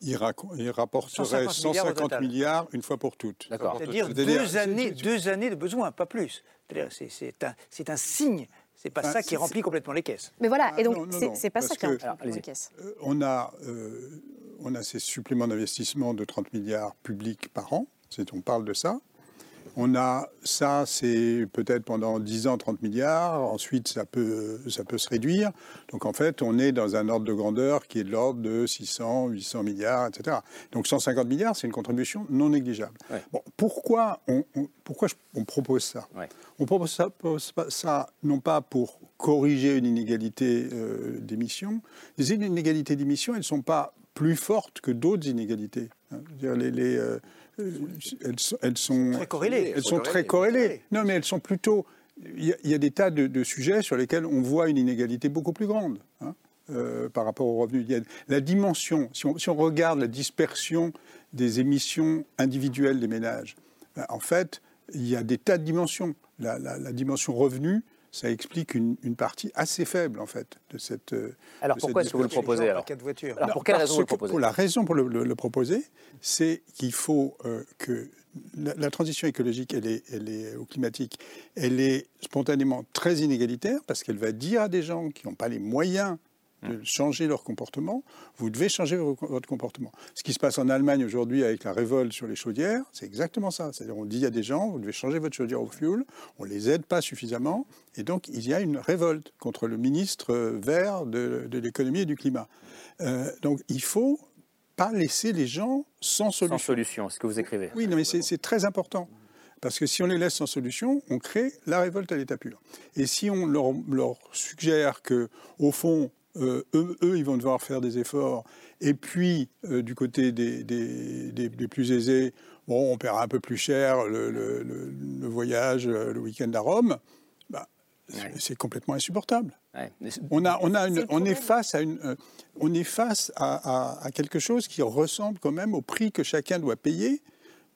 Il, rapporterait 150 150 milliards une fois pour toutes. D'accord. C'est-à-dire deux années, deux années de besoin, pas plus. C'est-à-dire c'est- c'est un, c'est un signe. C'est pas Enfin, ça qui remplit complètement les caisses. Mais voilà, et donc c'est pas ça qui que- est Alors, en caisse. Euh, on, a, euh, on a ces suppléments d'investissement de 30 milliards publics par an, on parle de ça. On a ça, c'est peut-être pendant 10 ans 30 milliards, ensuite ça peut, ça peut se réduire. Donc en fait, on est dans un ordre de grandeur qui est de l'ordre de 600, 800 milliards, etc. Donc 150 milliards, c'est une contribution non négligeable. Bon, pourquoi on, on- pourquoi on propose ça? On propose ça, non pas pour corriger une inégalité euh, d'émissions. Les inégalités d'émissions, elles ne sont pas plus fortes que d'autres inégalités. hein. Les- les, euh, elles, sont- elles sont Très corrélées. Elles sont très corrélées. Non, mais elles sont plutôt. Il y a, il y a des tas de, de sujets sur lesquels on voit une inégalité beaucoup plus grande. hein, euh, par rapport aux revenus. Il y a la dimension, si on, si on regarde la dispersion des émissions individuelles des ménages, ben, en fait, il y a des tas de dimensions. La, la- la dimension revenu, ça explique une, une partie assez faible, en fait, de cette. euh, Alors, de pourquoi est-ce que vous le proposez, alors Non, pour quelle raison vous le proposez pour La raison pour le, le- le proposer, c'est qu'il faut euh, que la, la transition écologique, elle est, elle est, ou climatique, elle est spontanément très inégalitaire parce qu'elle va dire à des gens qui n'ont pas les moyens de changer leur comportement, vous devez changer vo- votre comportement. Ce qui se passe en Allemagne aujourd'hui avec la révolte sur les chaudières, c'est exactement ça. C'est-à-dire on dit à des gens, vous devez changer votre chaudière au fioul, on les aide pas suffisamment, et donc il y a une révolte contre le ministre euh, vert de, de l'économie et du climat. Euh, donc il faut pas laisser les gens sans solution. Sans solution, ce que vous écrivez. Oui, non, mais c'est c'est très important. Parce que si on les laisse sans solution, on crée la révolte à l'état pur. Et si on leur, leur suggère que, au fond, euh, eux, eux, ils vont devoir faire des efforts, et puis euh, du côté des, des- des- des plus aisés, bon, on paiera un peu plus cher le, le- le- le voyage, euh, le week-end à Rome, bah, c'est- c'est complètement insupportable. Ouais. On, a, on, a une- C'est le on est face, à, une, euh, on est face à, à- à quelque chose qui ressemble quand même au prix que chacun doit payer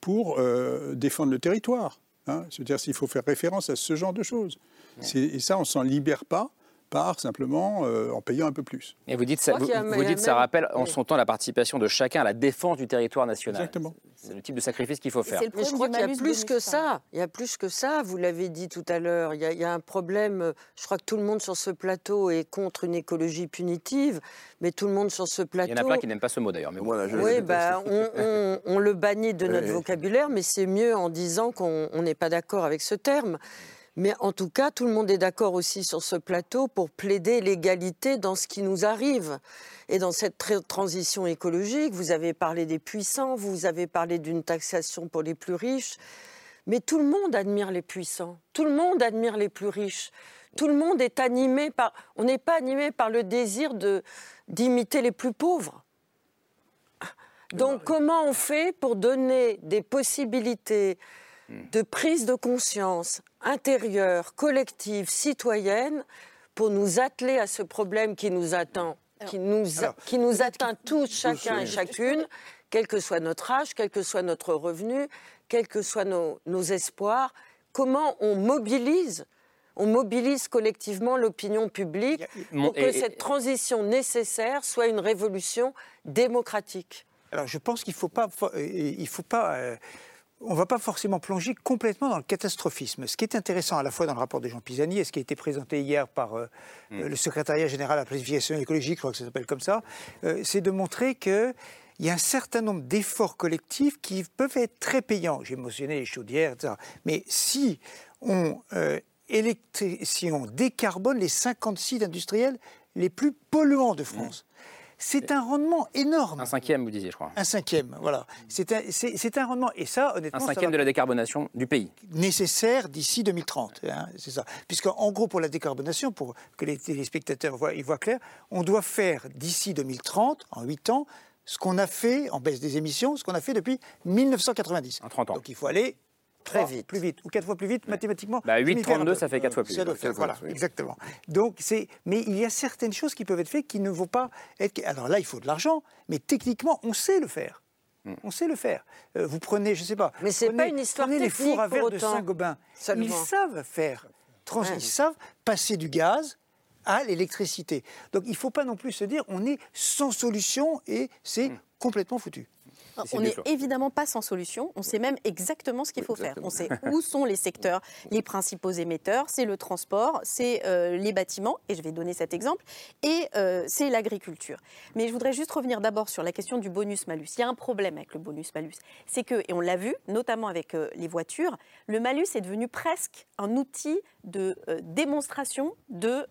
pour euh, défendre le territoire. Hein. C'est-à-dire s'il faut faire référence à ce genre de choses. Et ça, on s'en libère pas simplement euh, en payant un peu plus. Et vous dites, ça, vous, il dites ça même- rappelle en oui. son temps la participation de chacun à la défense du territoire national. Exactement. C'est le type de sacrifice qu'il faut faire. c'est le Mais je crois qu'il y a plus que ça. Il y a plus que ça. Vous l'avez dit tout à l'heure. Il, y a- il y a un problème. euh, Je crois que tout le monde sur ce plateau est contre une écologie punitive, mais tout le monde sur ce Il plateau. y en a plein qui n'aiment pas ce mot d'ailleurs. Mais bon. Voilà, je le Oui, bah, on, on- on le bannit de [laughs] notre Oui. vocabulaire, mais c'est mieux en disant qu'on on n'est pas d'accord avec ce terme. Mais en tout cas, tout le monde est d'accord aussi sur ce plateau pour plaider l'égalité dans ce qui nous arrive. Et dans cette tra- transition écologique, vous avez parlé des puissants, vous avez parlé d'une taxation pour les plus riches, mais tout le monde admire les puissants, tout le monde admire les plus riches. tout le monde est animé par. On n'est pas animé par le désir de d'imiter les plus pauvres. Donc, comment on fait pour donner des possibilités de prise de conscience intérieure, collective, citoyenne, pour nous atteler à ce problème qui nous attend, qui nous, qui nous atteint tous, chacun et chacune, quel que soit notre âge, quel que soit notre revenu, quels que soient nos, nos espoirs, comment on mobilise on mobilise collectivement l'opinion publique pour que cette transition nécessaire soit une révolution démocratique? Alors je pense qu'il ne faut pas, il faut pas euh, on ne va pas forcément plonger complètement dans le catastrophisme. Ce qui est intéressant à la fois dans le rapport de Jean Pisani et ce qui a été présenté hier par euh, mm. le secrétariat général à la planification écologique, je crois que ça s'appelle comme ça, euh, c'est de montrer qu'il y a un certain nombre d'efforts collectifs qui peuvent être très payants. J'ai mentionné les chaudières, etc. Mais si on, si on décarbone les 50 sites industriels les plus polluants de France, c'est un rendement énorme. Un cinquième, vous disiez, je crois. Un cinquième, voilà. C'est un, rendement. Et ça, honnêtement. Un cinquième de la décarbonation du pays. Nécessaire d'ici 2030. Hein, c'est ça. Puisqu'en gros, pour la décarbonation, pour que les téléspectateurs voient, voient clair, on doit faire d'ici 2030, en 8 ans, ce qu'on a fait en baisse des émissions, ce qu'on a fait depuis 1990. En 30 ans. Donc il faut aller Très vite. Plus vite, ou quatre fois plus vite, mathématiquement. Bah, 8,32, ça fait quatre fois plus vite. voilà, exactement. Donc, c'est, mais il y a certaines choses qui peuvent être faites qui ne vont pas être. Alors là, il faut de l'argent, mais techniquement, on sait le faire. Hmm. On sait le faire. Euh, vous prenez, je ne sais pas. Mais c'est pas une histoire prenez les fours à verre de Saint-Gobain. Ils savent faire. Ils savent passer du gaz à l'électricité. Donc il ne faut pas non plus se dire on est sans solution et c'est hmm. complètement foutu. On n'est évidemment pas sans solution. On sait même exactement ce qu'il faut faire. On sait où sont les [laughs] secteurs, les principaux émetteurs. C'est le transport, c'est euh, les bâtiments, et je vais donner cet exemple, et euh, c'est l'agriculture. Mais je voudrais juste revenir d'abord sur la question du bonus-malus. Il y a un problème avec le bonus-malus. C'est que, et on l'a vu, notamment avec euh, les voitures, le malus est devenu presque un outil de démonstration de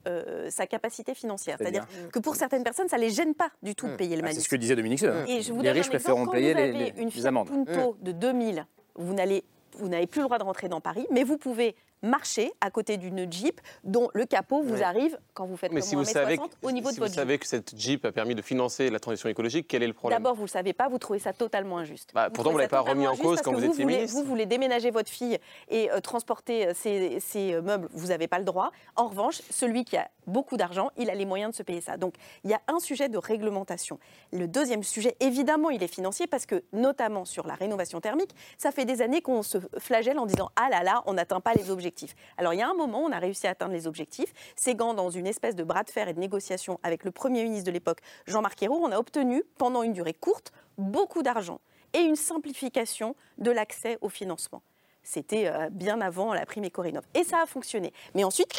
sa capacité financière. C'est-à-dire que pour certaines personnes, ça ne les gêne pas du tout de payer le malus. C'est ce que disait Dominique Seux. les riches préfèrent payer vous avez une Fiat Punto de 2000, vous n'allez vous n'avez plus le droit de rentrer dans Paris, mais vous pouvez marcher à côté d'une Jeep dont le capot vous arrive quand vous faites mais si vous savez au niveau si de votre vous savez que cette Jeep a permis de financer la transition écologique, quel est le problème? D'abord, vous ne le savez pas, vous trouvez ça totalement injuste. Bah, pourtant, vous ne l'avez pas remis en cause quand vous, étiez ministre. Vous voulez déménager votre fille et euh, transporter euh, ces, euh, meubles, vous n'avez pas le droit. En revanche, celui qui a beaucoup d'argent, il a les moyens de se payer ça. Donc, il y a un sujet de réglementation. Le deuxième sujet, évidemment, il est financier parce que, notamment sur la rénovation thermique, ça fait des années qu'on se flagelle en disant Ah là là, on n'atteint pas les objectifs. Alors, il y a un moment, on a réussi à atteindre les objectifs. Ségant, dans une espèce de bras de fer et de négociation avec le Premier ministre de l'époque, Jean-Marc Ayrault, on a obtenu, pendant une durée courte, beaucoup d'argent et une simplification de l'accès au financement. C'était euh, bien avant la prime Ecorinov. Et ça a fonctionné. Mais ensuite,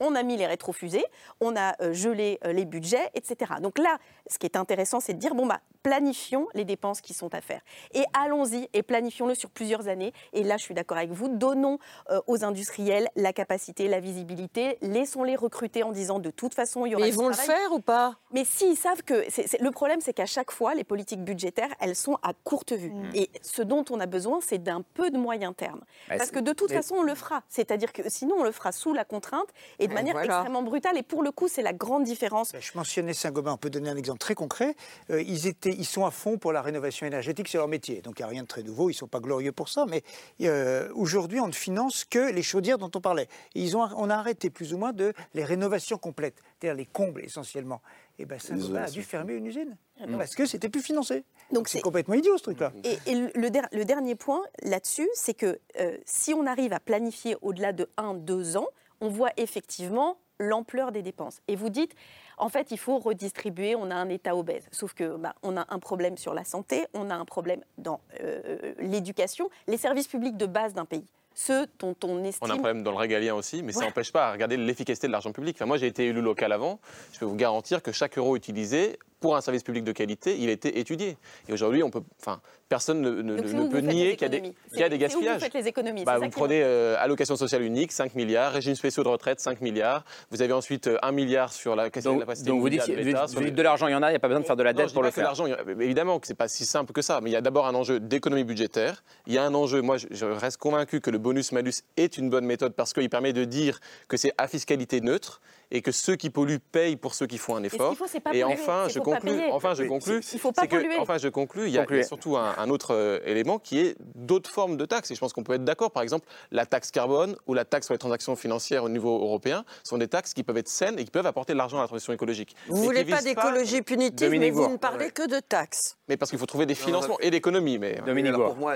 on a mis les rétrofusées, on a euh, gelé euh, les budgets, etc. Donc là, ce qui est intéressant, c'est de dire, bon, bah, planifions les dépenses qui sont à faire. Et allons-y et planifions-le sur plusieurs années. Et là, je suis d'accord avec vous, donnons euh, aux industriels la capacité, la visibilité, laissons-les recruter en disant, de toute façon, il y aura Mais ils vont le faire ou pas? Mais s'ils savent que... le problème, c'est qu'à chaque fois, les politiques budgétaires, elles sont à courte vue. Mm. Et ce dont on a besoin, c'est d'un peu de moyen terme. Parce que de toute façon, on le fera. C'est-à-dire que sinon, on le fera sous la contrainte et de manière extrêmement brutale. Et pour le coup, c'est la grande différence. Je mentionnais Saint-Gobain, on peut donner un exemple très concret. Euh, ils, étaient, ils sont à fond pour la rénovation énergétique, c'est leur métier. Donc il n'y a rien de très nouveau, ils ne sont pas glorieux pour ça. Mais euh, aujourd'hui, on ne finance que les chaudières dont on parlait. ils ont, on a arrêté plus ou moins de les rénovations complètes, c'est-à-dire les combles essentiellement. Et bien Saint-Gobain a dû fermer une usine parce que c'était plus financé. Donc c'est complètement idiot ce truc-là. Et, le, dernier point là-dessus, c'est que euh, si on arrive à planifier au-delà de 1-2 ans, on voit effectivement l'ampleur des dépenses. Et vous dites, en fait, il faut redistribuer, on a un État obèse. Sauf que bah, on a un problème sur la santé, on a un problème dans euh, l'éducation, les services publics de base d'un pays ceux dont on estime. On a un problème dans le régalien aussi, mais ça n'empêche pas à regarder l'efficacité de l'argent public. Enfin, moi, j'ai été élu local avant. Je peux vous garantir que chaque euro utilisé pour un service public de qualité, il a été étudié. Et aujourd'hui, on peut, enfin, personne ne, ne- ne peut nier qu'il y a des, qu'il y a des C'est où gaspillages. vous faites les économies. Bah, ça vous prenez euh, allocation sociale unique, 5 milliards, régime spéciaux de retraite, 5 milliards. Vous avez ensuite euh, 1 milliard sur la question de la capacité donc vous dites, de vous dites- de l'argent, il y en a, il n'y a pas besoin de faire de la non, dette je pour le faire. l'argent, il y a- évidemment que c'est pas si simple que ça, mais il y a d'abord un enjeu d'économie budgétaire. Il y a un enjeu, moi je, je reste convaincu que le bonus-malus est une bonne méthode parce qu'il permet de dire que c'est à fiscalité neutre et que ceux qui polluent payent pour ceux qui font un effort. qu'il faut, c'est pas et polluer, enfin, c'est je payer. Enfin, je c'est- il faut pas c'est que- polluer. Enfin, je conclus. Il y a, il y a Concluez. surtout un, un autre euh, élément qui est d'autres formes de taxes. Et je pense qu'on peut être d'accord. Par exemple, la taxe carbone ou la taxe sur les transactions financières au niveau européen sont des taxes qui peuvent être saines et qui peuvent apporter de l'argent à la transition écologique. Vous Mais voulez pas d'écologie punitive, Dominique mais vous ne parlez que de taxes. Mais parce qu'il faut trouver des financements et d'économies. Mais Oui, alors pour moi,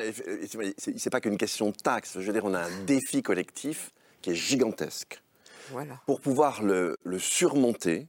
c'est c'est pas qu'une question de taxe. Je veux dire, on a un défi collectif qui est gigantesque. Voilà. Pour pouvoir le, le surmonter,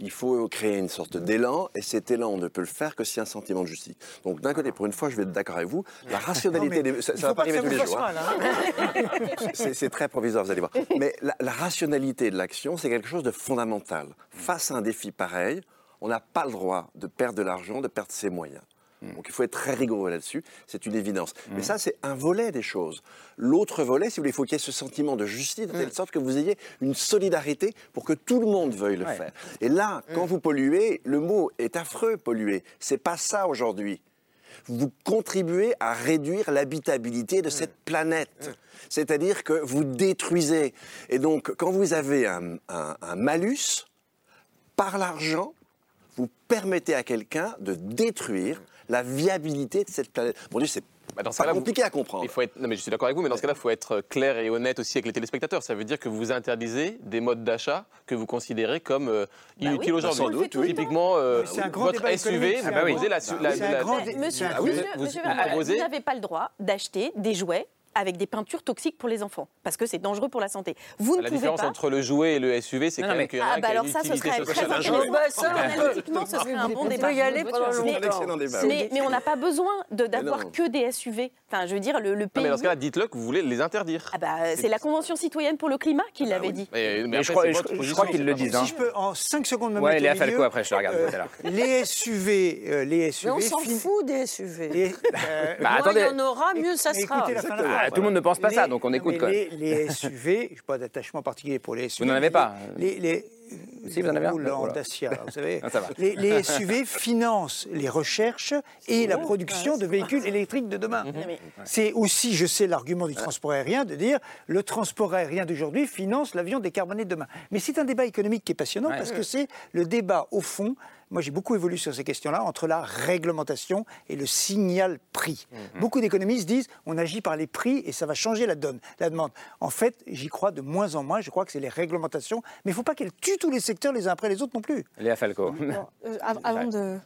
il faut créer une sorte d'élan, et cet élan, on ne peut le faire que s'il y a un sentiment de justice. Donc d'un côté, pour une fois, je vais être d'accord avec vous, la rationalité Non, mais des... Ça, faut va pas arriver tous les jours. hein. hein. C'est c'est très provisoire, vous allez voir. Mais la, la rationalité de l'action, c'est quelque chose de fondamental. Face à un défi pareil, on n'a pas le droit de perdre de l'argent, de perdre ses moyens. Donc il faut être très rigoureux là-dessus, c'est une évidence. Mais ça, c'est un volet des choses. L'autre volet, si vous voulez, il faut qu'il y ait ce sentiment de justice, de telle sorte que vous ayez une solidarité pour que tout le monde veuille le Ouais. faire. Et là, quand vous polluez, le mot est affreux, polluer. C'est pas ça aujourd'hui vous contribuez à réduire l'habitabilité de cette planète. C'est-à-dire que vous détruisez. Et donc, quand vous avez un, un- un malus, par l'argent, vous permettez à quelqu'un de détruire la viabilité de cette planète. Mon Dieu, c'est Bah, dans ce pas vous- compliqué à comprendre. Il faut être, non mais je suis d'accord avec vous, mais dans ce cas-là, il faut être clair et honnête aussi avec les téléspectateurs. Ça veut dire que vous interdisez des modes d'achat que vous considérez comme euh, inutiles oui, aujourd'hui. sans doute, oui. Typiquement, euh, votre SUV, vous proposez la, bah Monsieur, Ah vous n'avez pas le droit d'acheter des jouets avec des peintures toxiques pour les enfants, parce que c'est dangereux pour la santé. Vous ne La pouvez différence pas. entre le jouet et le SUV, c'est quand même mais- qu'il y en a Ah bah alors ça, ce serait très. Bah, Analytiquement, ce serait un bon On débat. peut y aller. Mais, mais on n'a pas besoin d'avoir que des SUV. Enfin, je veux dire, le, pays. mais dans ce cas-là, dites-le que vous voulez les interdire. Ah bah, c'est la Convention citoyenne pour le climat qui Ah l'avait dit. Mais, mais Mais je crois- qu'ils le disent, hein. Si je peux en 5 secondes me Ouais, mettre Léa au milieu, Falco, après, je le regarde euh, tout à l'heure. Les SUV, euh, les Mais SUV. on s'en fout des SUV. Bah, Moins attendez. il y en aura, mieux ça mais sera. Ah, phrase. tout le monde ne pense pas ça, donc on écoute mais quand même. les, [laughs] les SUV, je n'ai pas d'attachement particulier pour les SUV. Vous n'en avez pas Les, les, Si, vous en avez un roulent en Voilà. Dacia, vous savez. [laughs] Ça va. Les, les SUV financent les recherches et la production de véhicules électriques de demain. C'est aussi, je sais, l'argument du transport aérien de dire le transport aérien d'aujourd'hui finance l'avion décarboné de demain. Mais c'est un débat économique qui est passionnant Ouais. parce que c'est le débat au fond. Moi, j'ai beaucoup évolué sur ces questions-là entre la réglementation et le signal prix. Mhm. Beaucoup d'économistes disent on agit par les prix et ça va changer la donne, la demande. En fait, j'y crois de moins en moins. Je crois que c'est les réglementations, mais il ne faut pas qu'elles tuent tous les secteurs les uns après les autres non plus. Léa Falco. Euh, av- avant de,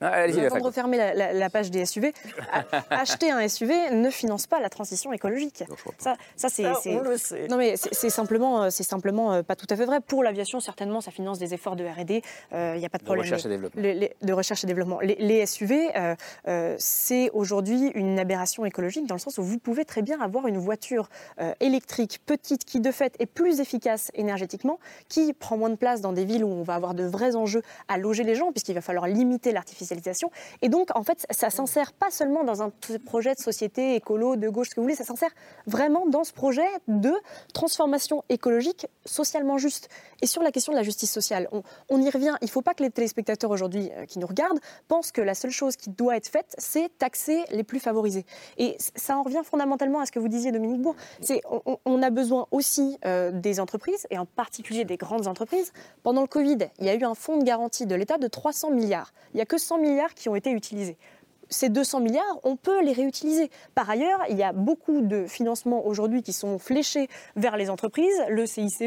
Léa avant de refermer la, la- la page des SUV, [laughs] acheter un SUV ne finance pas la transition écologique. Ça, ça c'est, Ça, c'est- on le sait. Non mais c'est, simplement, euh, c'est simplement euh, pas tout à fait vrai. Pour l'aviation, certainement, ça finance des efforts de R&D. Il n'y a pas de De problème. recherche et Mais développement. les- les- de recherche et développement. Les, les SUV, euh, euh, c'est aujourd'hui une aberration écologique dans le sens où vous pouvez très bien avoir une voiture euh, électrique petite qui de fait est plus efficace énergétiquement, qui prend moins de place dans des villes où on va avoir de vrais enjeux à loger les gens puisqu'il va falloir limiter l'artificialisation. Et donc en fait, ça s'insère pas seulement dans un projet de société écolo de gauche, ce que vous voulez, ça s'insère vraiment dans ce projet de transformation écologique socialement juste. Et sur la question de la justice sociale, on, y revient. Il ne faut pas que les téléspectateurs aujourd'hui euh, qui nous regardent pensent que la seule chose qui doit être faite, c'est taxer les plus favorisés. Et ça en revient fondamentalement à ce que vous disiez, Dominique Bourg. C'est on a besoin aussi euh, des entreprises, et en particulier des grandes entreprises. Pendant le Covid, il y a eu un fonds de garantie de l'État de 300 milliards. Il n'y a que 100 milliards qui ont été utilisés ces 200 milliards, on peut les réutiliser. Par ailleurs, il y a beaucoup de financements aujourd'hui qui sont fléchés vers les entreprises, le CICE,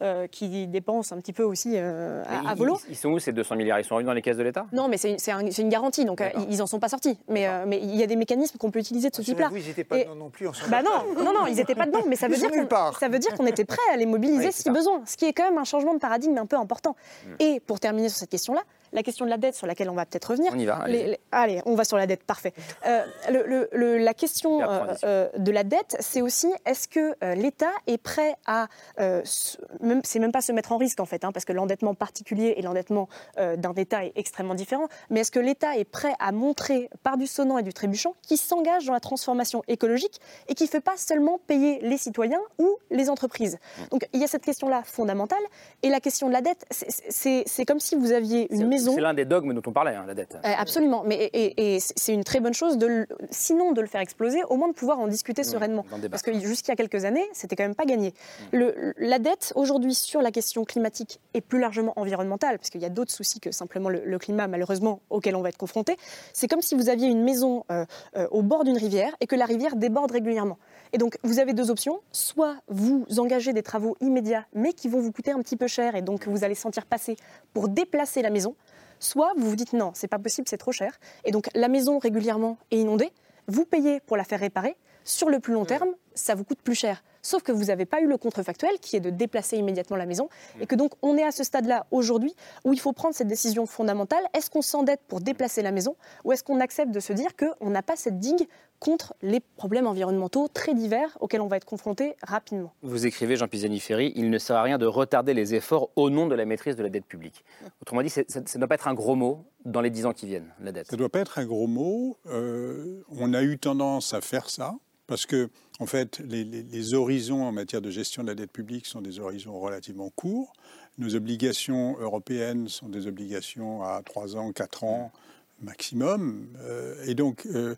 euh, qui dépense un petit peu aussi euh, à, à Ils- volo. Ils, ils sont où ces 200 milliards? Ils sont revenus dans les caisses de l'État? Non, mais c'est une, un- garantie, donc euh, ils n'en sont pas sortis. Mais, euh, mais il y a des mécanismes qu'on peut utiliser de ce type-là. Vous, ils n'étaient pas Et- dedans non plus. Bah non, non, non, ils n'étaient pas dedans, mais ça veut Ils dire qu'on part. ça veut dire qu'on était prêt à les [laughs] mobiliser Oui, si ça. besoin, ce qui est quand même un changement de paradigme un peu important. Mm. Et pour terminer sur cette question-là, la question de la dette sur laquelle on va peut-être revenir. On y va. allez, on va sur la dette, parfait. Euh, le, la question euh, de la dette, c'est aussi est-ce que l'État est prêt à, c'est même pas se mettre en risque en fait, hein, parce que l'endettement particulier et l'endettement d'un État est extrêmement différent, mais est-ce que l'État est prêt à montrer par du sonnant et du trébuchant qui s'engage dans la transformation écologique et qui ne fait pas seulement payer les citoyens ou les entreprises? Donc il y a cette question-là fondamentale. Et la question de la dette, c'est comme si vous aviez une maison. C'est l'un des dogmes dont on parlait, hein, la dette. Euh, absolument. Mais, et, c'est une très bonne chose, de, sinon de le faire exploser, au moins de pouvoir en discuter sereinement. Parce que jusqu'il y a quelques années, c'était quand même pas gagné. Mmh. Le, la dette, aujourd'hui, sur la question climatique et plus largement environnementale, parce qu'il y a d'autres soucis que simplement le, climat, malheureusement, auquel on va être confronté, c'est comme si vous aviez une maison euh, euh, au bord d'une rivière et que la rivière déborde régulièrement. Et donc, vous avez deux options. Soit vous engagez des travaux immédiats, mais qui vont vous coûter un petit peu cher, et donc vous allez sentir passer pour déplacer la maison. Soit vous vous dites non, c'est pas possible, c'est trop cher. Et donc, la maison régulièrement est inondée. Vous payez pour la faire réparer. Sur le plus long terme, ça vous coûte plus cher. Sauf que vous n'avez pas eu le contrefactuel qui est de déplacer immédiatement la maison. Et que donc on est à ce stade-là aujourd'hui où il faut prendre cette décision fondamentale. Est-ce qu'on s'endette pour déplacer la maison ou est-ce qu'on accepte de se dire qu'on n'a pas cette digue contre les problèmes environnementaux très divers auxquels on va être confronté rapidement? Vous écrivez, Jean Pisani-Ferry, il ne sert à rien de retarder les efforts au nom de la maîtrise de la dette publique. Autrement dit, ça ne doit pas être un gros mot dans les dix ans qui viennent, la dette. Ça ne doit pas être un gros mot. Euh, on a eu tendance à faire ça. Parce que, en fait, les, horizons en matière de gestion de la dette publique sont des horizons relativement courts. Nos obligations européennes sont des obligations à 3 ans, 4 ans maximum. Euh, et donc, euh,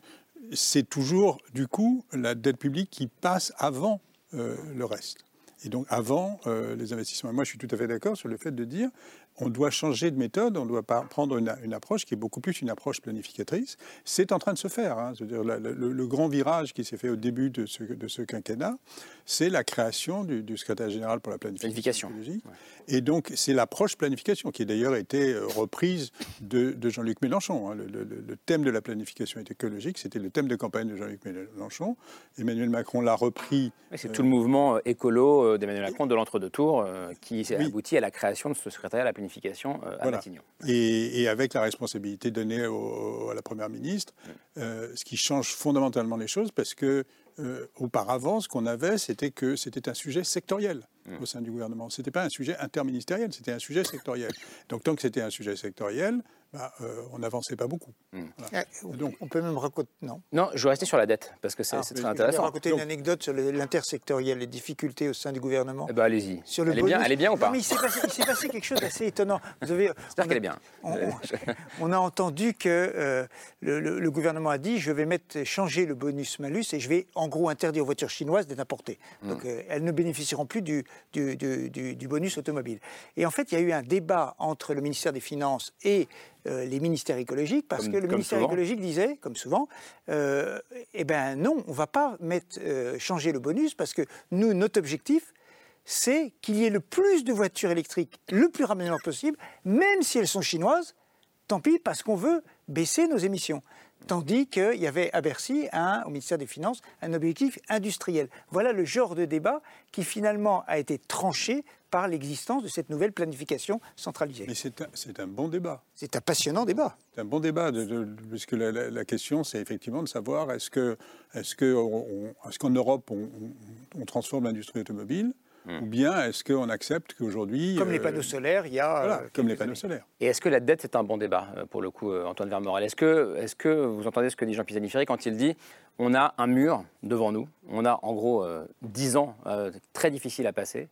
c'est toujours, du coup, la dette publique qui passe avant euh, le reste. Et donc, avant les investissements. moi, je suis tout à fait d'accord sur le fait de dire on doit changer de méthode, on doit prendre une, approche qui est beaucoup plus une approche planificatrice. C'est en train de se faire. Hein. -dire le, grand virage qui s'est fait au début de ce, de ce quinquennat, c'est la création du, secrétaire général pour la planification. Et donc, c'est l'approche planification qui a d'ailleurs été euh, reprise de, Jean-Luc Mélenchon. Hein. Le, thème de la planification écologique, c'était le thème de campagne de Jean-Luc Mélenchon. Emmanuel Macron l'a repris. C'est tout le mouvement euh, écolo d'Emmanuel Macron de l'entre-deux tours qui s'est abouti à la création de ce secrétariat à la planification euh, à Matignon. Et, avec la responsabilité donnée à la Première ministre, mm. euh, ce qui change fondamentalement les choses parce que euh, auparavant, ce qu'on avait, c'était que c'était un sujet sectoriel mm. au sein du gouvernement. Ce n'était pas un sujet interministériel, c'était un sujet sectoriel. Donc tant que c'était un sujet sectoriel, bah, euh, on n'avançait pas beaucoup. Hmm. Ah, Donc, on peut même raconter. Non? Non, je vais rester sur la dette parce que c'est ah, très intéressant. Je vais raconter une anecdote sur l'intersectoriel, les difficultés au sein du gouvernement. Eh ben, allez-y. elle, est bien, elle est bien ou pas? Il s'est passé, quelque chose d'assez étonnant. J'espère qu'elle est bien. On, [laughs] a entendu que euh, le, gouvernement a dit je vais mettre, changer le bonus-malus et je vais en gros interdire aux voitures chinoises d'être importées. Hmm. Donc euh, elles ne bénéficieront plus du, du, du bonus automobile. Et en fait, il y a eu un débat entre le ministère des Finances et les ministères écologiques, parce que le ministère écologique disait, comme souvent, euh, eh ben non, on ne va pas mettre, euh, changer le bonus, parce que nous, notre objectif, c'est qu'il y ait le plus de voitures électriques le plus rapidement possible, même si elles sont chinoises, tant pis, parce qu'on veut baisser nos émissions. Tandis qu'il y avait à Bercy, au ministère des Finances, un objectif industriel. Voilà le genre de débat qui finalement a été tranché par l'existence de cette nouvelle planification centralisée. Mais c'est un, bon débat. C'est un passionnant débat. C'est un bon débat, puisque la, question, c'est effectivement de savoir est-ce qu'en est est qu'en Europe, on transforme l'industrie automobile Hmm. Ou bien est-ce qu'on accepte qu'aujourd'hui... Comme les euh, panneaux solaires, il y a... Voilà, comme les panneaux solaires. Et est-ce que la dette, c'est un bon débat, euh, pour le coup, euh, Antoine Vermorel? Est-ce que, est que vous entendez ce que dit Jean Pisani-Ferry quand il dit on a un mur devant nous, on a en gros 10 ans très difficiles à passer,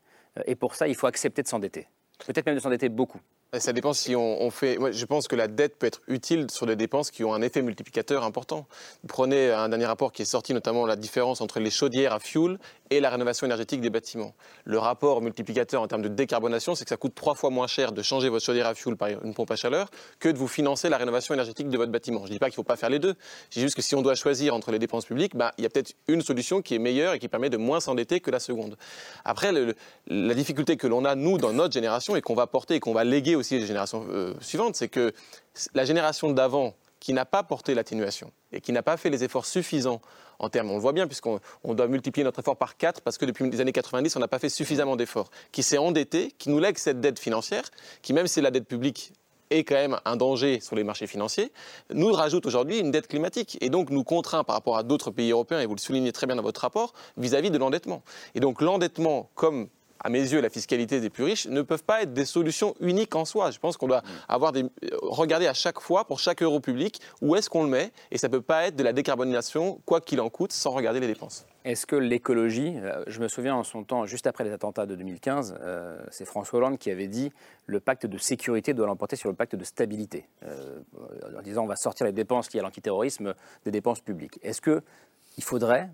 et pour ça, il faut accepter de s'endetter Peut-être même de s'endetter beaucoup. Ça dépend si on, fait. Moi, je pense que la dette peut être utile sur des dépenses qui ont un effet multiplicateur important. prenez un dernier rapport qui est sorti, notamment la différence entre les chaudières à fuel et la rénovation énergétique des bâtiments. Le rapport multiplicateur en termes de décarbonation, c'est que ça coûte trois fois moins cher de changer votre chaudière à fuel par une pompe à chaleur que de vous financer la rénovation énergétique de votre bâtiment. Je ne dis pas qu'il ne faut pas faire les deux. Je dis juste que si on doit choisir entre les dépenses publiques, bah, il y a peut-être une solution qui est meilleure et qui permet de moins s'endetter que la seconde. Après, la difficulté que l'on a, nous, dans notre génération, et qu'on va porter et qu'on va léguer aussi les générations euh, suivantes, c'est que la génération d'avant, qui n'a pas porté l'atténuation et qui n'a pas fait les efforts suffisants en termes, on le voit bien, puisqu'on doit multiplier notre effort par 4 parce que depuis les années 90, on n'a pas fait suffisamment d'efforts, qui s'est endetté, qui nous lègue cette dette financière, qui même si la dette publique est quand même un danger sur les marchés financiers, nous rajoute aujourd'hui une dette climatique et donc nous contraint par rapport à d'autres pays européens, et vous le soulignez très bien dans votre rapport, vis-à-vis de l'endettement. Et donc l'endettement, comme à mes yeux, la fiscalité des plus riches ne peuvent pas être des solutions uniques en soi. Je pense qu'on doit avoir des, regarder à chaque fois, pour chaque euro public, où est-ce qu'on le met, et ça ne peut pas être de la décarbonisation, quoi qu'il en coûte, sans regarder les dépenses. Est-ce que l'écologie, euh, je me souviens en son temps, juste après les attentats de 2015, euh, c'est François Hollande qui avait dit le pacte de sécurité doit l'emporter sur le pacte de stabilité, euh, en disant on va sortir les dépenses liées à l'antiterrorisme des dépenses publiques. Est-ce qu'il faudrait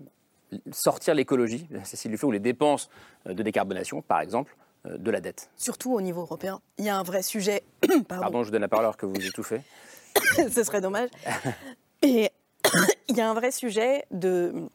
sortir l'écologie, Cécile Duflo, ou les dépenses de décarbonation, par exemple, de la dette Surtout au niveau européen. Il y a un vrai sujet. [clears throat] Pardon, Pardon je vous donne la parole alors que vous étouffez. [coughs] Ce serait dommage. [laughs] Et [coughs] il y a un vrai sujet de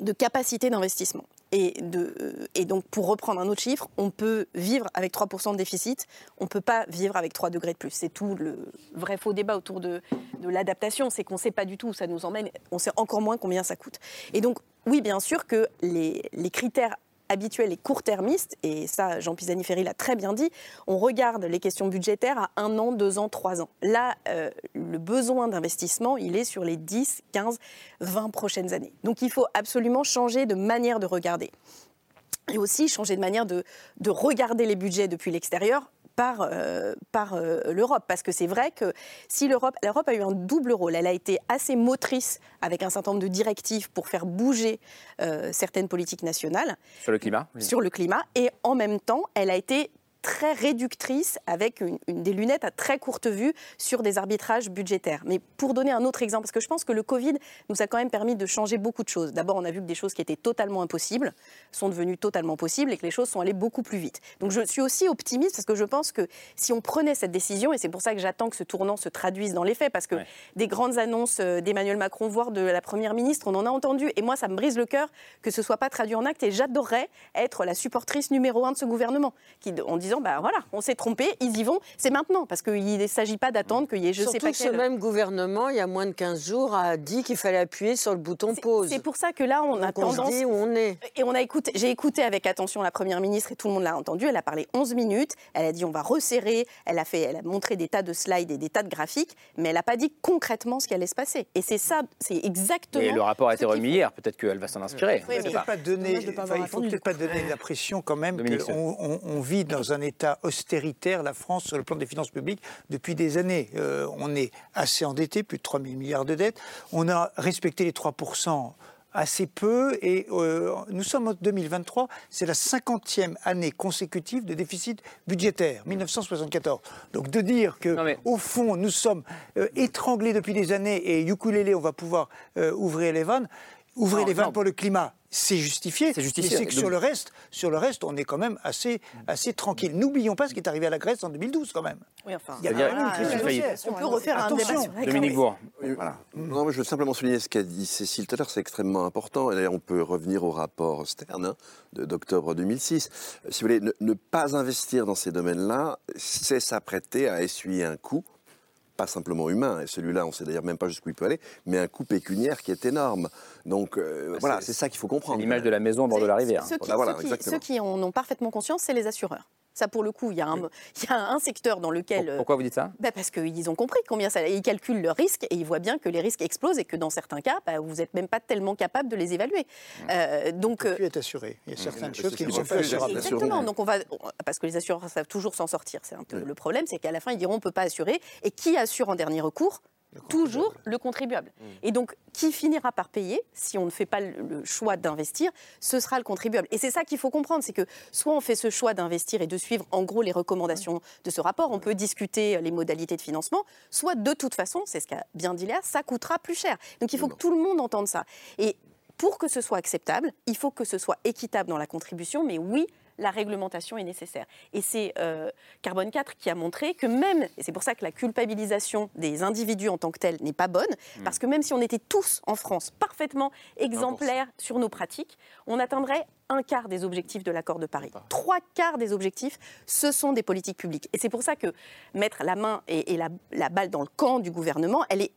de capacité d'investissement. Et, de, et donc, pour reprendre un autre chiffre, on peut vivre avec 3% de déficit, on ne peut pas vivre avec 3 degrés de plus. C'est tout le vrai faux débat autour de, de l'adaptation, c'est qu'on ne sait pas du tout où ça nous emmène, on sait encore moins combien ça coûte. Et donc, oui, bien sûr que les, critères habituel et court-termiste, et ça, Jean Pisani-Ferry l'a très bien dit, on regarde les questions budgétaires à un an, deux ans, trois ans. Là, euh, le besoin d'investissement, il est sur les 10, 15, 20 prochaines années. Donc il faut absolument changer de manière de regarder. Et aussi changer de manière de regarder les budgets depuis l'extérieur par, euh, par euh, l'Europe. Parce que c'est vrai que si l'Europe, l'Europe a eu un double rôle, elle a été assez motrice avec un certain nombre de directives pour faire bouger euh, certaines politiques nationales. Sur le climat Sur le climat. Et en même temps, elle a été très réductrice avec une, des lunettes à très courte vue sur des arbitrages budgétaires. Mais pour donner un autre exemple, parce que je pense que le Covid nous a quand même permis de changer beaucoup de choses. D'abord, on a vu que des choses qui étaient totalement impossibles sont devenues totalement possibles et que les choses sont allées beaucoup plus vite. Donc je suis aussi optimiste parce que je pense que si on prenait cette décision, et c'est pour ça que j'attends que ce tournant se traduise dans les faits, parce que des grandes annonces euh, d'Emmanuel Macron, voire de la Première ministre, on en a entendu, et moi ça me brise le cœur que ce soit pas traduit en acte, et j'adorerais être la supportrice numéro un de ce gouvernement, qui, en disant disant, bah voilà, on s'est trompé, ils y vont, c'est maintenant, parce qu'il ne s'agit pas d'attendre qu'il y ait je Surtout sais pas que ce même gouvernement, il y a moins de 15 jours, a dit qu'il fallait appuyer sur le bouton pause. C'est pour ça que là, on a tendance... On se dit où on est. Et on a écouté, j'ai écouté avec attention la Première ministre, et tout le monde l'a entendu, elle a parlé 11 minutes, elle a dit on va resserrer, elle a, fait, elle a montré des tas de slides et des tas de graphiques, mais elle n'a pas dit concrètement ce qui allait se passer. Et c'est ça, c'est exactement... Et le rapport a été remis hier, peut-être qu'elle va s'en inspirer. Oui, mais pas donner, il ne faut peut-être pas donner l'impression quand même qu'on on, on vit dans un état austéritaire la France, sur le plan des finances publiques, depuis des années. Euh, on est assez endetté, plus de 3 000 milliards de dettes. On a respecté les 3% assez peu et euh, nous sommes en 2023, c'est la 50e année consécutive de déficit budgétaire, 1974. Donc de dire que au fond nous sommes euh, étranglés depuis des années et ukulélé on va pouvoir ouvrir les vannes, ouvrir les vannes pour le climat, c'est justifié. C'est justifié. Mais c'est que sur le reste, sur le reste, on est quand même assez, assez tranquille. N'oublions pas ce qui est arrivé à la Grèce en 2012 quand même. Oui, enfin. Il y a quand même une crise financière. On peut refaire un débat sur la Dominique Bourg. Voilà. Non, mais je veux simplement souligner ce qu'a dit Cécile tout à l'heure, c'est extrêmement important. Et d'ailleurs, on peut revenir au rapport Stern hein, d'octobre 2006. Si vous voulez, ne pas investir dans ces domaines-là, c'est s'apprêter à essuyer un coup pas simplement humain, et celui-là, on ne sait d'ailleurs même pas jusqu'où il peut aller, mais un coût pécuniaire qui est énorme. Donc euh, bah, voilà, c'est ça qu'il faut comprendre. L'image de la maison au bord de la rivière. Ceux ceux qui en ont parfaitement conscience, c'est les assureurs. Ça, pour le coup, il y, a un, il y a un secteur dans lequel. Pourquoi vous dites ça? bah Parce qu'ils ont compris combien ça. Ils calculent le risque et ils voient bien que les risques explosent et que dans certains cas, bah, vous n'êtes même pas tellement capable de les évaluer. Mmh. Euh, donc. Il être assuré. Il y a certaines choses qui ne sont pas assurables. Exactement. Donc on va, parce que les assureurs savent toujours s'en sortir. C'est un peu le problème, c'est qu'à la fin, ils diront on ne peut pas assurer. Et qui assure en dernier recours? Toujours le contribuable. Mmh. Et donc, qui finira par payer, si on ne fait pas le choix d'investir, ce sera le contribuable. Et c'est ça qu'il faut comprendre, c'est que soit on fait ce choix d'investir et de suivre en gros les recommandations de ce rapport, on peut discuter les modalités de financement, soit de toute façon, c'est ce qu'a bien dit Léa, ça coûtera plus cher. Donc il faut que tout le monde entende ça. Et pour que ce soit acceptable, il faut que ce soit équitable dans la contribution, mais oui, la réglementation est nécessaire. Et c'est euh, Carbone 4 qui a montré que même, et c'est pour ça que la culpabilisation des individus en tant que telle n'est pas bonne, hmm. parce que même si on était tous en France parfaitement exemplaires sur nos pratiques, on atteindrait un quart des objectifs de l'accord de Paris. Trois quarts des objectifs, ce sont des politiques publiques. Et c'est pour ça que mettre la main et, la, la balle dans le camp du gouvernement, elle est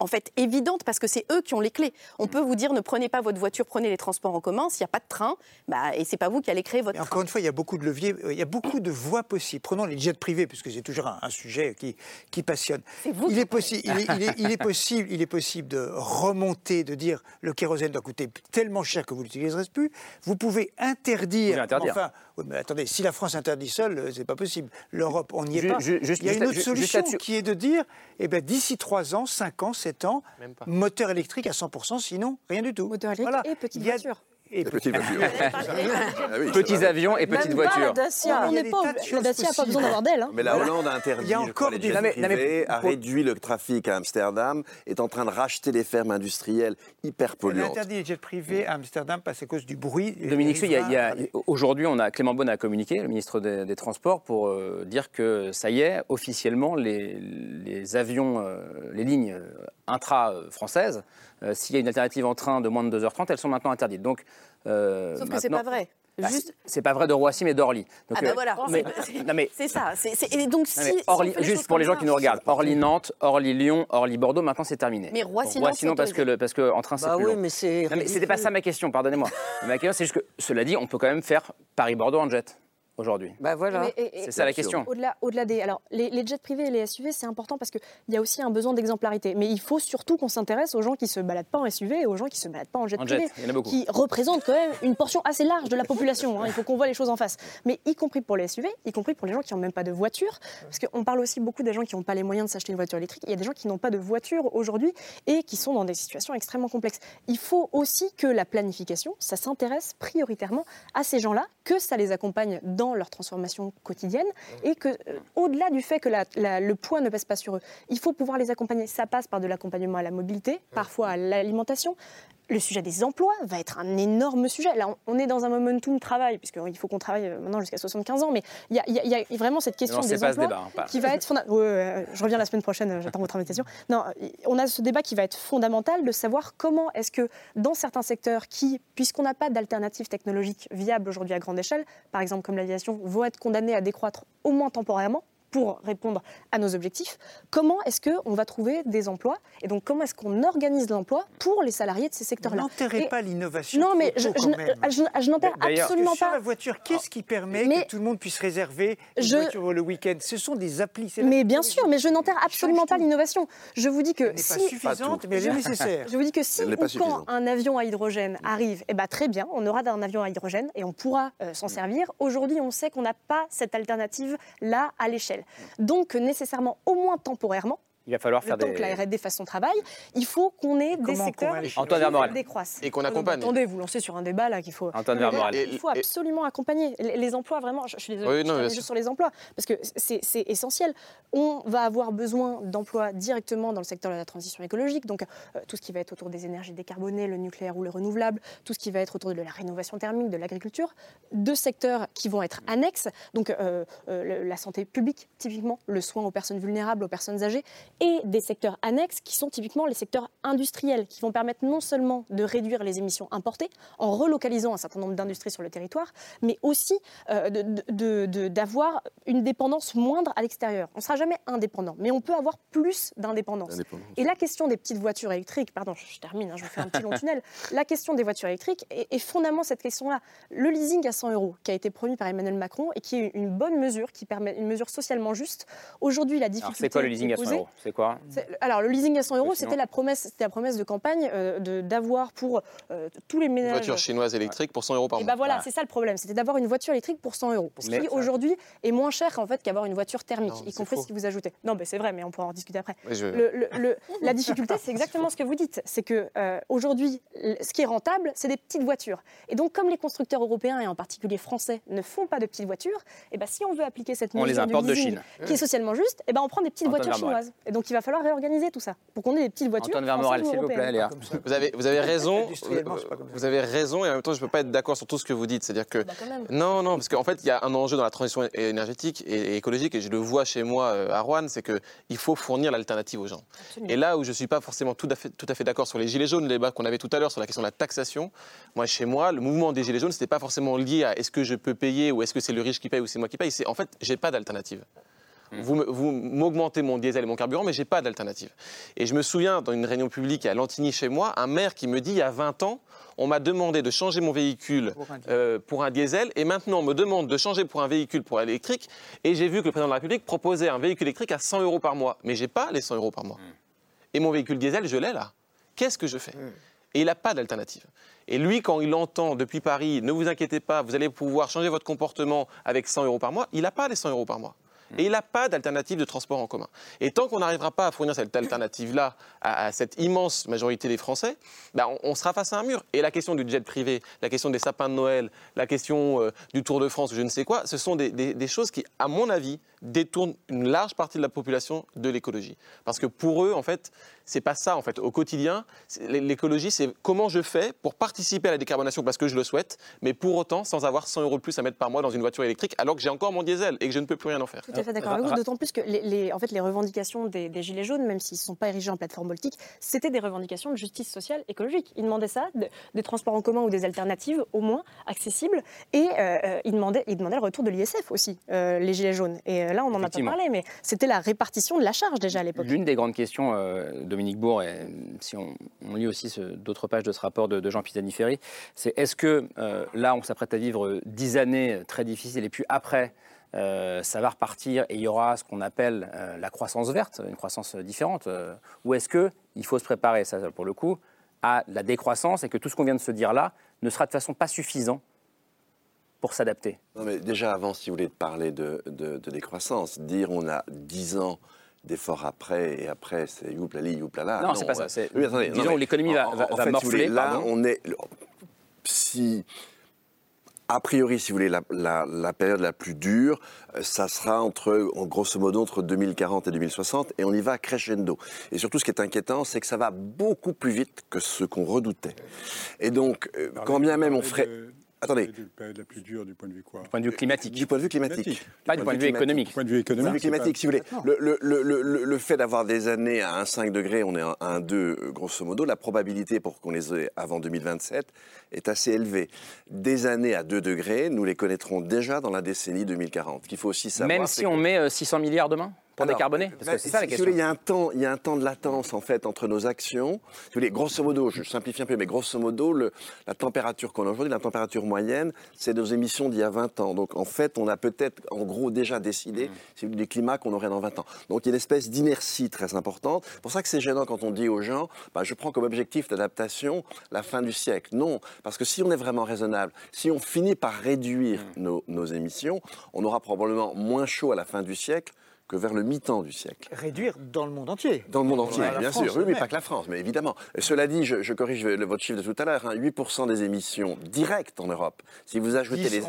en fait évidente parce que c'est eux qui ont les clés. On peut vous dire ne prenez pas votre voiture, prenez les transports en commun. S'il n'y a pas de train, bah, et c'est pas vous qui allez créer votre. encore une fois, il y a beaucoup de leviers, euh, il y a beaucoup de voies possibles. Prenons les jets privés, puisque c'est toujours un, sujet qui, qui passionne. Vous il, est possible, il, est, il, est, possible, il est possible de remonter, de dire le kérosène doit coûter tellement cher que vous l'utiliserez plus. Vous pouvez interdire. interdire. Enfin, mais attendez, si la France interdit seule, euh, c'est pas possible. L'Europe, on n'y est pas. il y a une autre solution qui est de dire, eh ben, d'ici 3 ans, 5 ans, 7 ans, moteur électrique à 100%, sinon rien du tout. Moteur électrique et petite voiture. Et petites voitures. Ah Petits avions [laughs] et petites voitures. Dacia, on n'est pas, la Dacia n'a pas besoin d'avoir d'elle. Hein. Mais la Hollande a interdit, il y a encore des privés, a réduit le trafic à Amsterdam, est en train de racheter les fermes industrielles hyper polluantes. Elle a interdit les jets privés à Amsterdam parce à cause du bruit. Dominique aujourd'hui, on a Clément Bonne a communiqué, le ministre des, Transports, pour euh, dire que ça y est, officiellement, les, les avions, euh, les lignes intra-françaises, euh, s'il y a une alternative en train de moins de 2h30, elles sont maintenant interdites. Donc, euh, Sauf que c'est pas vrai. Bah, c'est pas vrai de Roissy, mais d'Orly. ah bah euh, voilà, c'est ça. Et donc, si, Orly, juste pour les gens qui nous regardent, Orly-Nantes, Orly-Lyon, Orly-Bordeaux, maintenant c'est terminé. Mais Roissy-Nantes, non, parce que, parce que en train c'est bah plus oui, long. mais c'est. C'était pas ça ma question, pardonnez-moi. [laughs] ma question, c'est juste que, cela dit, on peut quand même faire Paris-Bordeaux en jet aujourd'hui bah voilà. C'est ça la question. Au-delà, des, alors les, jets privés et les SUV, c'est important parce qu'il y a aussi un besoin d'exemplarité. Mais il faut surtout qu'on s'intéresse aux gens qui se baladent pas en SUV et aux gens qui se baladent pas en jet privé, qui représentent quand même une portion assez large de la population. Hein. Il faut qu'on voit les choses en face. Mais y compris pour les SUV, y compris pour les gens qui n'ont même pas de voiture, parce qu'on parle aussi beaucoup des gens qui n'ont pas les moyens de s'acheter une voiture électrique. Il y a des gens qui n'ont pas de voiture aujourd'hui et qui sont dans des situations extrêmement complexes. Il faut aussi que la planification, ça s'intéresse prioritairement à ces gens-là, que ça les accompagne dans leur transformation quotidienne et que, euh, au-delà du fait que le poids ne pèse pas sur eux, il faut pouvoir les accompagner. Ça passe par de l'accompagnement à la mobilité, parfois à l'alimentation, le sujet des emplois va être un énorme sujet. Là, on est dans un momentum travail, puisqu'il faut qu'on travaille euh, maintenant jusqu'à 75 ans, mais il y, a vraiment cette question des emplois hein, qui va être fondamentale. je reviens la semaine prochaine, euh, j'attends votre invitation. Non, on a ce débat qui va être fondamental de savoir comment est-ce que dans certains secteurs qui, puisqu'on n'a pas d'alternative technologique viable aujourd'hui à grande échelle, par exemple comme l'aviation, vont être condamnés à décroître au moins temporairement, pour répondre à nos objectifs, comment est-ce qu'on va trouver des emplois Et donc, comment est-ce qu'on organise l'emploi pour les salariés de ces secteurs-là? N'enterrez pas l'innovation. Non, mais je, je, n'enterre absolument pas. la voiture, qu'est-ce qui permet que tout le monde puisse réserver une voiture le week-end? Ce sont des applis. Mais bien sûr, mais je n'enterre absolument pas l'innovation. Je vous dis que elle si... pas suffisante, mais elle est nécessaire. [laughs] Je vous dis que si ou quand un avion à hydrogène arrive, eh ben, très bien, on aura un avion à hydrogène et on pourra euh, s'en servir. Aujourd'hui, on sait qu'on n'a pas cette alternative-là à l'échelle. Donc nécessairement, au moins temporairement, il va falloir faire des... que la R&D fasse son travail. Il faut qu'on ait des secteurs qui décroissent. Et qu'on accompagne. Attendez, vous lancez sur un débat là qu'il faut. Antoine Il faut absolument accompagner les emplois. Vraiment, je suis désolée, je juste sur les emplois parce que c'est essentiel. On va avoir besoin d'emplois directement dans le secteur de la transition écologique, donc euh, tout ce qui va être autour des énergies décarbonées, le nucléaire ou le renouvelable, tout ce qui va être autour de la rénovation thermique, de l'agriculture, deux secteurs qui vont être annexes, donc euh, euh, la santé publique typiquement, le soin aux personnes vulnérables, aux personnes âgées et des secteurs annexes qui sont typiquement les secteurs industriels, qui vont permettre non seulement de réduire les émissions importées en relocalisant un certain nombre d'industries sur le territoire, mais aussi euh, d'avoir une dépendance moindre à l'extérieur. On ne sera jamais indépendant, mais on peut avoir plus d'indépendance. Et la question des petites voitures électriques, pardon, je termine, hein, je vous fais un petit long [laughs] tunnel, la question des voitures électriques est, est fondamentalement cette question-là. Le leasing à 100 euros, qui a été promis par Emmanuel Macron et qui est une bonne mesure, qui permet une mesure socialement juste. Aujourd'hui, la difficulté. C'est quoi le leasing à 100 euros? C'est quoi alors, le leasing à 100 euros, c'était la promesse, c'était la promesse de campagne euh, d'avoir pour euh, tous les ménages. Une voiture chinoise électrique pour 100 euros par et mois. Ben voilà, c'est ça le problème, c'était d'avoir une voiture électrique pour 100 euros, ce qui aujourd'hui est moins cher en fait qu'avoir une voiture thermique, y compris si vous ajoutez. Non, mais c'est vrai, mais on pourra en discuter après. la difficulté, c'est exactement ce que vous dites, c'est que euh, aujourd'hui, ce qui est rentable, c'est des petites voitures. Et donc, comme les constructeurs européens et en particulier français ne font pas de petites voitures, et ben si on veut appliquer cette mesure de Chine. qui est socialement juste, et ben on prend des petites voitures chinoises. Et donc, il va falloir réorganiser tout ça pour qu'on ait des petites voitures. Antoine Vermorel, s'il vous plaît, Léa. Vous avez, vous avez raison. Vous avez raison et en même temps, je ne peux pas être d'accord sur tout ce que vous dites. C'est-à-dire que. Bah, non, non, parce qu'en fait, il y a un enjeu dans la transition énergétique et écologique, et je le vois chez moi euh, à Rouen, c'est qu'il faut fournir l'alternative aux gens. Et là où je ne suis pas forcément tout à fait, tout à fait d'accord sur les Gilets jaunes, le débat qu'on avait tout à l'heure sur la question de la taxation, moi, chez moi, le mouvement des Gilets jaunes, ce n'était pas forcément lié à est-ce que je peux payer ou est-ce que c'est le riche qui paye ou c'est moi qui paye. C'est en fait, j'ai pas d'alternative. Mmh. Vous m'augmentez mon diesel et mon carburant, mais j'ai pas d'alternative. Et je me souviens, dans une réunion publique à Lantigny chez moi, un maire qui me dit, il y a 20 ans, on m'a demandé de changer mon véhicule euh, pour un, diesel et maintenant on me demande de changer pour un véhicule pour électrique et j'ai vu que le président de la République proposait un véhicule électrique à 100 euros par mois. Mais j'ai pas les 100 euros par mois. Mmh. Et mon véhicule diesel, je l'ai là. Qu'est-ce que je fais? Mmh. Et il n'a pas d'alternative. Et lui, quand il entend depuis Paris, ne vous inquiétez pas, vous allez pouvoir changer votre comportement avec 100 euros par mois, il n'a pas les 100 euros par mois. Et il n'a pas d'alternative de transport en commun. Et tant qu'on n'arrivera pas à fournir cette alternative-là à, cette immense majorité des Français, bah, on, sera face à un mur. Et la question du jet privé, la question des sapins de Noël, la question euh, du Tour de France, je ne sais quoi, ce sont des, choses qui, à mon avis, détournent une large partie de la population de l'écologie. Parce que pour eux, en fait, c'est pas ça en fait. Au quotidien, l'écologie, c'est comment je fais pour participer à la décarbonation parce que je le souhaite, mais pour autant sans avoir 100 euros de plus à mettre par mois dans une voiture électrique, alors que j'ai encore mon diesel et que je ne peux plus rien en faire. Tout à fait d'accord avec vous, d'autant plus que les, en fait, les revendications des, Gilets jaunes, même s'ils ne sont pas érigés en plateforme politique, c'était des revendications de justice sociale écologique. Ils demandaient ça, des transports en commun ou des alternatives au moins accessibles, et euh, euh, ils, demandaient, ils demandaient le retour de l'ISF aussi, euh, les Gilets jaunes. Et là, on n'en a pas parlé, mais c'était la répartition de la charge déjà à l'époque. L'une des grandes questions de Dominique Bourg, et si on, lit aussi d'autres pages de ce rapport de, Jean Pisani-Ferry, c'est est-ce que euh, là, on s'apprête à vivre dix années très difficiles et puis après, euh, ça va repartir et il y aura ce qu'on appelle euh, la croissance verte, une croissance différente Ou est-ce qu'il faut se préparer, ça pour le coup, à la décroissance et que tout ce qu'on vient de se dire là ne sera de façon pas suffisant pour s'adapter Non mais déjà avant, si vous voulez parler de, de, de décroissance, dire on a dix ans d'efforts après, et après, c'est youplali, youplala. Non, non c'est pas ça. C'est, disons où l'économie va, va, morfler. là, on est. Si. A priori, si vous voulez, la, la, période la plus dure, euh, ça sera entre, en grosso modo, entre 2040 et 2060, et on y va crescendo. Et surtout, ce qui est inquiétant, c'est que ça va beaucoup plus vite que ce qu'on redoutait. Et donc, euh, quand bien même on ferait... Attendez. La plus dure du point de vue quoi Du point de vue climatique. Du point de vue climatique. Pas du point de vue économique. Du point de vue économique. Du climatique, si vous voulez. Le, le, le, le, fait d'avoir des années à 1,5 degré, on est à 1,2 euh, grosso modo, la probabilité pour qu'on les ait avant 2027 est assez élevée. Des années à 2 degrés, nous les connaîtrons déjà dans la décennie 2040. Qu'il faut aussi savoir. Même si on met 600 euh, milliards demain? Pour décarboner Parce que c'est ça la question. il, y a un temps, il y a un temps de latence en fait entre nos actions. Si vous voulez, grosso modo, je simplifie un peu, mais grosso modo, le, la température qu'on a aujourd'hui, la température moyenne, c'est nos émissions d'il y a 20 ans. Donc en fait, on a peut-être en gros déjà décidé mmh. des climats qu'on aurait dans 20 ans. Donc il y a une espèce d'inertie très importante. C'est pour ça que c'est gênant quand on dit aux gens, bah, je prends comme objectif d'adaptation la fin du siècle. Non, parce que si on est vraiment raisonnable, si on finit par réduire mmh. nos, nos émissions, on aura probablement moins chaud à la fin du siècle que vers le mi-temps du siècle. Réduire dans le monde entier. Dans le monde entier, bien sûr. Oui, mais pas que la France, mais évidemment. cela dit, je, corrige votre chiffre de tout à l'heure, 8% hein, des émissions directes en Europe. Si vous ajoutez les...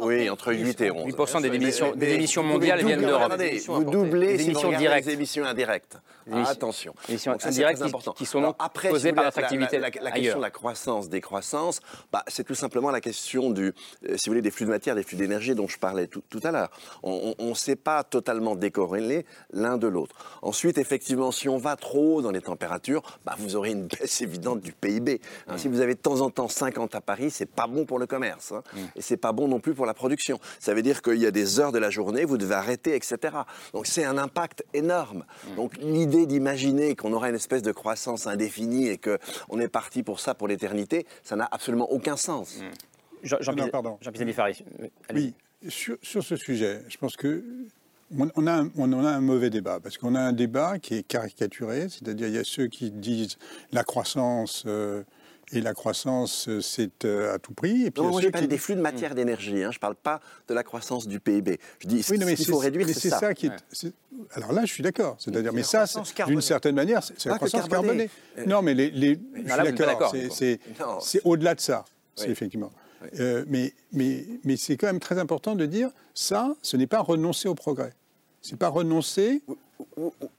oui, entre 8 et 11. 8% des émissions, des émissions mondiales viennent d'Europe. Vous doublez les émissions directes. Les émissions indirectes. attention. Les émissions indirectes qui, sont donc Après, causées par notre activité La, question de la croissance, décroissance, bah, c'est tout simplement la question du, euh, si vous voulez, des flux de matière, des flux d'énergie dont je parlais tout, tout à l'heure. On ne sait pas totalement décorrélés l'un de l'autre. Ensuite, effectivement, si on va trop haut dans les températures, bah, vous aurez une [laughs] baisse évidente du PIB. Hein, si vous avez de temps en temps 50 à Paris, c'est pas bon pour le commerce. Hein, mm. Et c'est pas bon non plus pour la production. Ça veut dire qu'il y a des heures de la journée, vous devez arrêter, etc. Donc c'est un impact énorme. Mm. Donc l'idée d'imaginer qu'on aura une espèce de croissance indéfinie et qu'on est parti pour ça pour l'éternité, ça n'a absolument aucun sens. Mm. Jean-Pierre Jean Oui, sur, sur, ce sujet, je pense que on, a, on a un mauvais débat, parce qu'on a un débat qui est caricaturé, c'est-à-dire il y a ceux qui disent la croissance... Euh, et la croissance, euh, c'est euh, à tout prix. Et puis non, moi, je parle des flux de matière mmh. d'énergie. Hein. Je ne parle pas de la croissance du PIB. Je dis oui, qu'il faut réduire, c'est ça. ça qui Alors là, je suis d'accord. C'est-à-dire, mais ça, d'une certaine manière, c'est la croissance carbonée. Non, mais les, les... je suis d'accord. C'est au-delà de ça. C'est effectivement. Mais mais, mais c'est quand même très important de dire ça, ce n'est pas renoncer au progrès. C'est pas renoncer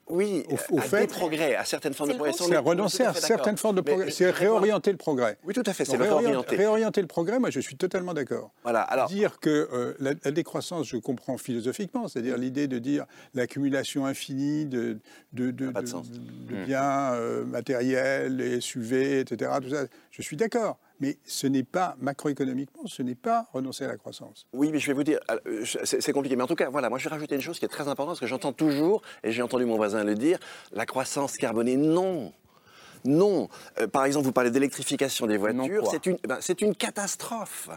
oui, au, à des progrès, à certaines formes de progrès. C'est renoncer à certaines formes de progrès. C'est réorienter le progrès. Oui, tout à fait, c'est réorienter. Réorienter le progrès, moi je suis totalement d'accord. Voilà, alors... Dire que euh, la, décroissance, je comprends philosophiquement, c'est-à-dire l'idée de dire l'accumulation infinie de, de, de, de, biens euh, matériels, SUV, etc., tout ça, je suis d'accord. Mais ce n'est pas, macroéconomiquement, ce n'est pas renoncer à la croissance. Oui, mais je vais vous dire, euh, c'est compliqué. Mais en tout cas, voilà, moi je vais rajouter une chose qui est très importante, parce que j'entends toujours, et j'ai entendu mon voisin le dire, la croissance carbonée, non. Non. Euh, par exemple, vous parlez d'électrification des voitures, c'est une, ben, une catastrophe.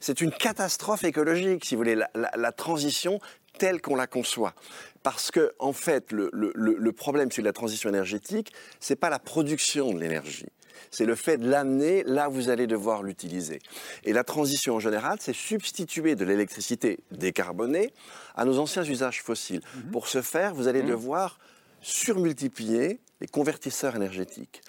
C'est une catastrophe écologique, si vous voulez, la, transition telle qu'on la conçoit. Parce que, en fait, le, le problème sur la transition énergétique, c'est pas la production de l'énergie c'est le fait de l'amener là où vous allez devoir l'utiliser. Et la transition en général, c'est substituer de l'électricité décarbonée à nos anciens usages fossiles. Mhm. Pour ce faire, vous allez mhm. devoir surmultiplier les convertisseurs énergétiques.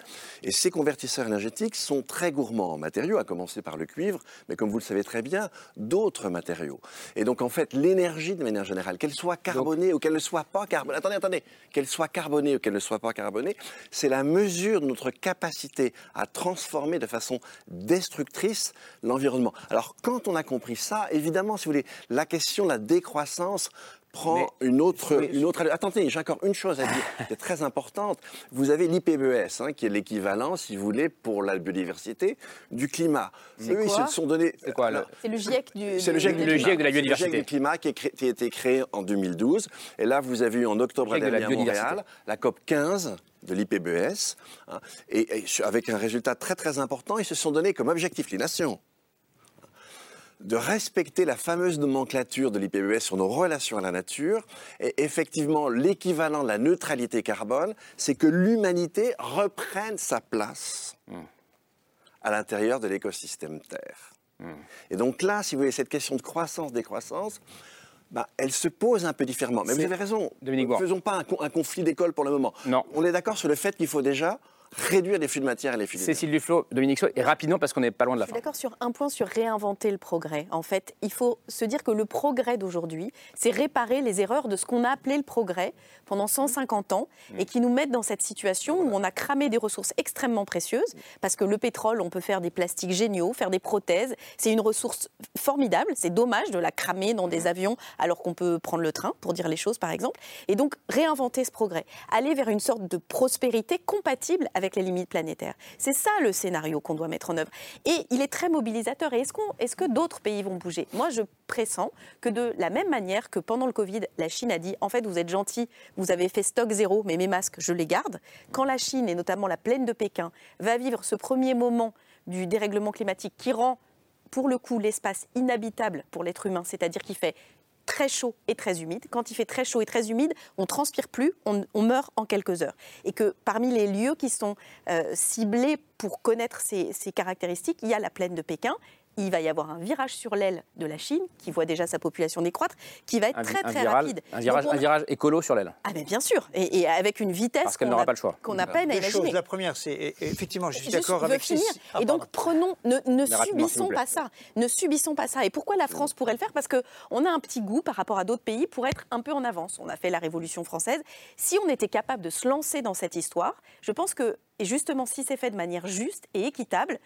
Et ces convertisseurs énergétiques sont très gourmands en matériaux, à commencer par le cuivre, mais comme vous le savez très bien, d'autres matériaux. Et donc en fait, l'énergie de manière générale, qu'elle soit carbonée ou qu'elle ne soit pas carbonée, attendez, attendez, qu'elle soit carbonée ou qu'elle ne soit pas carbonée, c'est la mesure de notre capacité à transformer de façon destructrice l'environnement. Alors quand on a compris ça, évidemment, si vous voulez, la question de la décroissance prend une autre, une autre. Attendez, j'ai encore une chose à dire qui est très importante. Vous avez l'IPBES, hein, qui est l'équivalent, si vous voulez, pour la biodiversité, du climat. Eux, ils se sont donnés. C'est quoi C'est le GIEC du. C'est le, GIEC, de la biodiversité. Le GIEC du climat qui, a été créé en 2012. Et là, vous avez eu en octobre dernier à Montréal la COP 15 de l'IPBES, hein, et, et, avec un résultat très très important, ils se sont donnés comme objectif les nations de respecter la fameuse nomenclature de l'IPBES sur nos relations à la nature. Et effectivement, l'équivalent de la neutralité carbone, c'est que l'humanité reprenne sa place à l'intérieur de l'écosystème Terre. Et donc là, si vous voulez, cette question de croissance-décroissance, bah, elle se pose un peu différemment. Mais vous avez raison, ne faisons pas un, un conflit d'école pour le moment. Non. On est d'accord sur le fait qu'il faut déjà réduire les flux de matière et les flux Cécile Duflo, Dominique Sceau, et rapidement parce qu'on n'est pas loin de la fin. Je suis d'accord sur un point sur réinventer le progrès. En fait, il faut se dire que le progrès d'aujourd'hui, c'est réparer les erreurs de ce qu'on a appelé le progrès pendant 150 ans mm. et qui nous mettent dans cette situation où on a cramé des ressources extrêmement précieuses parce que le pétrole, on peut faire des plastiques géniaux, faire des prothèses. C'est une ressource formidable. C'est dommage de la cramer dans des mm. avions alors qu'on peut prendre le train, pour dire les choses par exemple. Et donc réinventer ce progrès, aller vers une sorte de prospérité compatible avec les limites planétaires. C'est ça le scénario qu'on doit mettre en œuvre. Et il est très mobilisateur. Est-ce, est que d'autres pays vont bouger? Moi, je pressens que de la même manière que pendant le Covid, la Chine a dit en fait, vous êtes gentil, vous avez fait stock zéro, mais mes masques, je les garde. Quand la Chine, et notamment la plaine de Pékin, va vivre ce premier moment du dérèglement climatique qui rend pour le coup l'espace inhabitable pour l'être humain, c'est-à-dire qu'il fait très chaud et très humide. Quand il fait très chaud et très humide, on transpire plus, on, meurt en quelques heures. Et que parmi les lieux qui sont euh, ciblés pour connaître ces, ces caractéristiques, il y a la plaine de Pékin il va y avoir un virage sur l'aile de la Chine, qui voit déjà sa population décroître, qui va être très très rapide. Un virage, un virage, écolo sur l'aile. Ah mais bien sûr, et, avec une vitesse Parce qu'elle n'aura pas le choix. qu'on a peine à imaginer. la première, c'est effectivement, je suis d'accord avec. Finir. Ah, et donc prenons, ne, subissons pas ça, ne subissons pas ça. Et pourquoi la France pourrait le faire? Parce que on a un petit goût par rapport à d'autres pays pour être un peu en avance. On a fait la Révolution française. Si on était capable de se lancer dans cette histoire, je pense que et justement si c'est fait de manière juste et équitable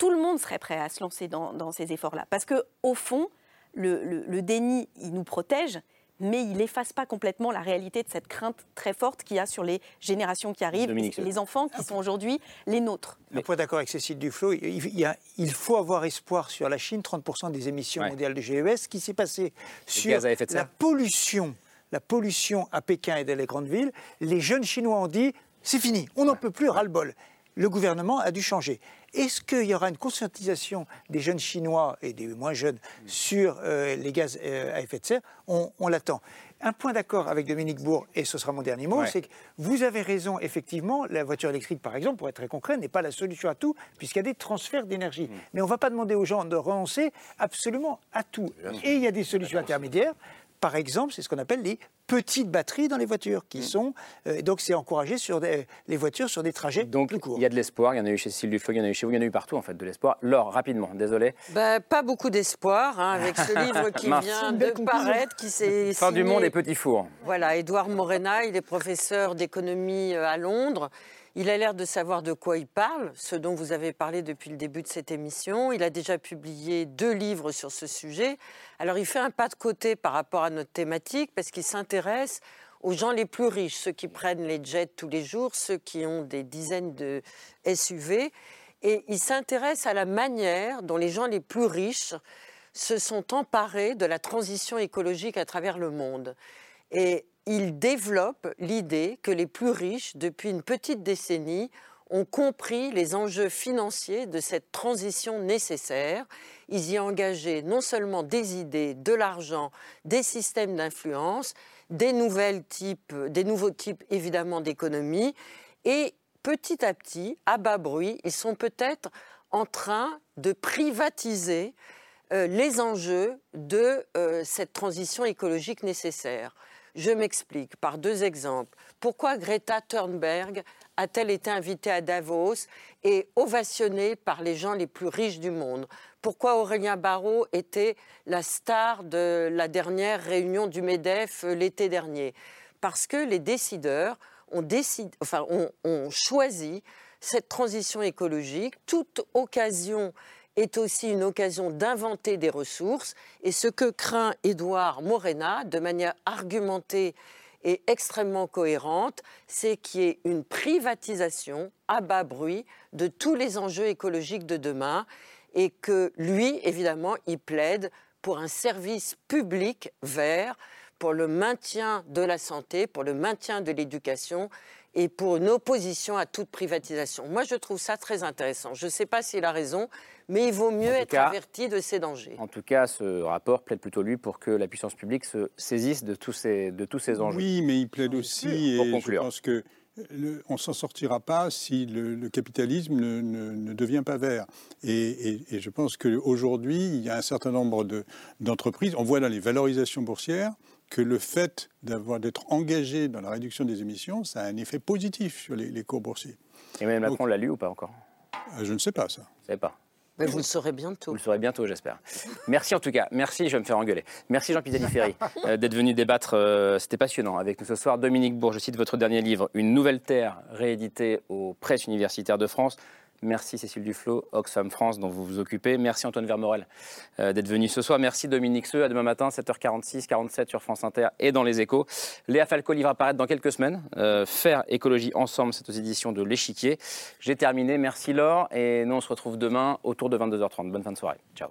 tout le monde serait prêt à se lancer dans, ces efforts-là. Parce que au fond, le, déni, il nous protège, mais il n'efface pas complètement la réalité de cette crainte très forte qu'il y a sur les générations qui arrivent, les enfants qui sont aujourd'hui les nôtres. Un point d'accord avec Cécile Duflo, il, il, faut avoir espoir sur la Chine, 30% des émissions mondiales de GES. Ce qui s'est passé sur la pollution, la pollution à Pékin et dans les grandes villes, les jeunes Chinois ont dit c'est fini, on n'en peut plus, ras-le-bol. Le gouvernement a dû changer. Est-ce qu'il y aura une conscientisation des jeunes Chinois et des moins jeunes sur euh, les gaz euh, à effet de serre? On, l'attend. Un point d'accord avec Dominique Bourg, et ce sera mon dernier mot, c'est que vous avez raison, effectivement, la voiture électrique, par exemple, pour être très concret, n'est pas la solution à tout, puisqu'il y a des transferts d'énergie. Mm. Mais on ne va pas demander aux gens de renoncer absolument à tout. Et il y a des solutions intermédiaires. Par exemple, c'est ce qu'on appelle les petites batteries dans les voitures, qui mm. sont euh, donc c'est encouragé sur les voitures sur des trajets donc, plus courts. Il y a de l'espoir. Il y en a eu chez Sylvie Duflo, il y en a eu chez vous, il y en a eu partout en fait de l'espoir. Laure, rapidement, désolé. Bah, pas beaucoup d'espoir hein, avec ce [laughs] livre qui vient de paraître, qui s'est fin du monde et petits fours. Voilà, Édouard Morena, il est professeur d'économie euh, à Londres. Il a l'air de savoir de quoi il parle, ce dont vous avez parlé depuis le début de cette émission. Il a déjà publié deux livres sur ce sujet. Alors il fait un pas de côté par rapport à notre thématique parce qu'il s'intéresse aux gens les plus riches, ceux qui prennent les jets tous les jours, ceux qui ont des dizaines de SUV. Et il s'intéresse à la manière dont les gens les plus riches se sont emparés de la transition écologique à travers le monde. Et il développe l'idée que les plus riches, depuis une petite décennie, ont compris les enjeux financiers de cette transition nécessaire. Ils y ont engagé non seulement des idées, de l'argent, des systèmes d'influence, des, types, des nouveaux types évidemment d'économie, et petit à petit, à bas bruit, ils sont peut-être en train de privatiser euh, les enjeux de euh, cette transition écologique nécessaire. Je m'explique par deux exemples. Pourquoi Greta Thunberg a-t-elle été invitée à Davos et ovationnée par les gens les plus riches du monde? Pourquoi Aurélien Barraud était la star de la dernière réunion du MEDEF euh, l'été dernier? Parce que les décideurs ont, enfin, ont choisi cette transition écologique. Toute occasion est aussi une occasion d'inventer des ressources. Et ce que craint Édouard Morena, de manière argumentée et extrêmement cohérente, c'est qu'il y ait une privatisation à bas bruit de tous les enjeux écologiques de demain et que lui, évidemment, il plaide pour un service public vert, pour le maintien de la santé, pour le maintien de l'éducation et pour une opposition à toute privatisation. Moi, je trouve ça très intéressant. Je ne sais pas s'il a raison, mais il vaut mieux être averti de ces dangers. En tout cas, ce rapport plaide plutôt lui pour que la puissance publique se saisisse de tous ces, de tous ces enjeux. Oui, mais il plaide aussi, et je pense que on ne s'en sortira pas si le, capitalisme ne, devient pas vert. Et, je pense qu'aujourd'hui, il y a un certain nombre d'entreprises, on voit dans les valorisations boursières, que le fait d'être engagé dans la réduction des émissions, ça a un effet positif sur les, cours boursiers. Et Mme Macron l'a lu ou pas encore? euh, Je ne sais pas ça. Je ne sais pas. Mais vous le saurez bientôt. Vous le saurez bientôt, j'espère. Merci en tout cas. Merci, je vais me faire engueuler. Merci Jean Pisani-Ferry [laughs] euh, d'être venu débattre. Euh, c'était passionnant avec nous ce soir. Dominique Bourg, je cite votre dernier livre, Une nouvelle terre, réédité aux presses universitaires de France. Merci Cécile Duflo, Oxfam France, dont vous vous occupez. Merci Antoine Vermorel euh, d'être venu ce soir. Merci Dominique Seux. À demain matin, 7h46, 47 sur France Inter et dans les échos. Léa Falco livre apparaître dans quelques semaines. Euh, faire écologie ensemble, c'est aux éditions de L'Échiquier. J'ai terminé. Merci Laure. Et nous, on se retrouve demain autour de 22h30. Bonne fin de soirée. Ciao.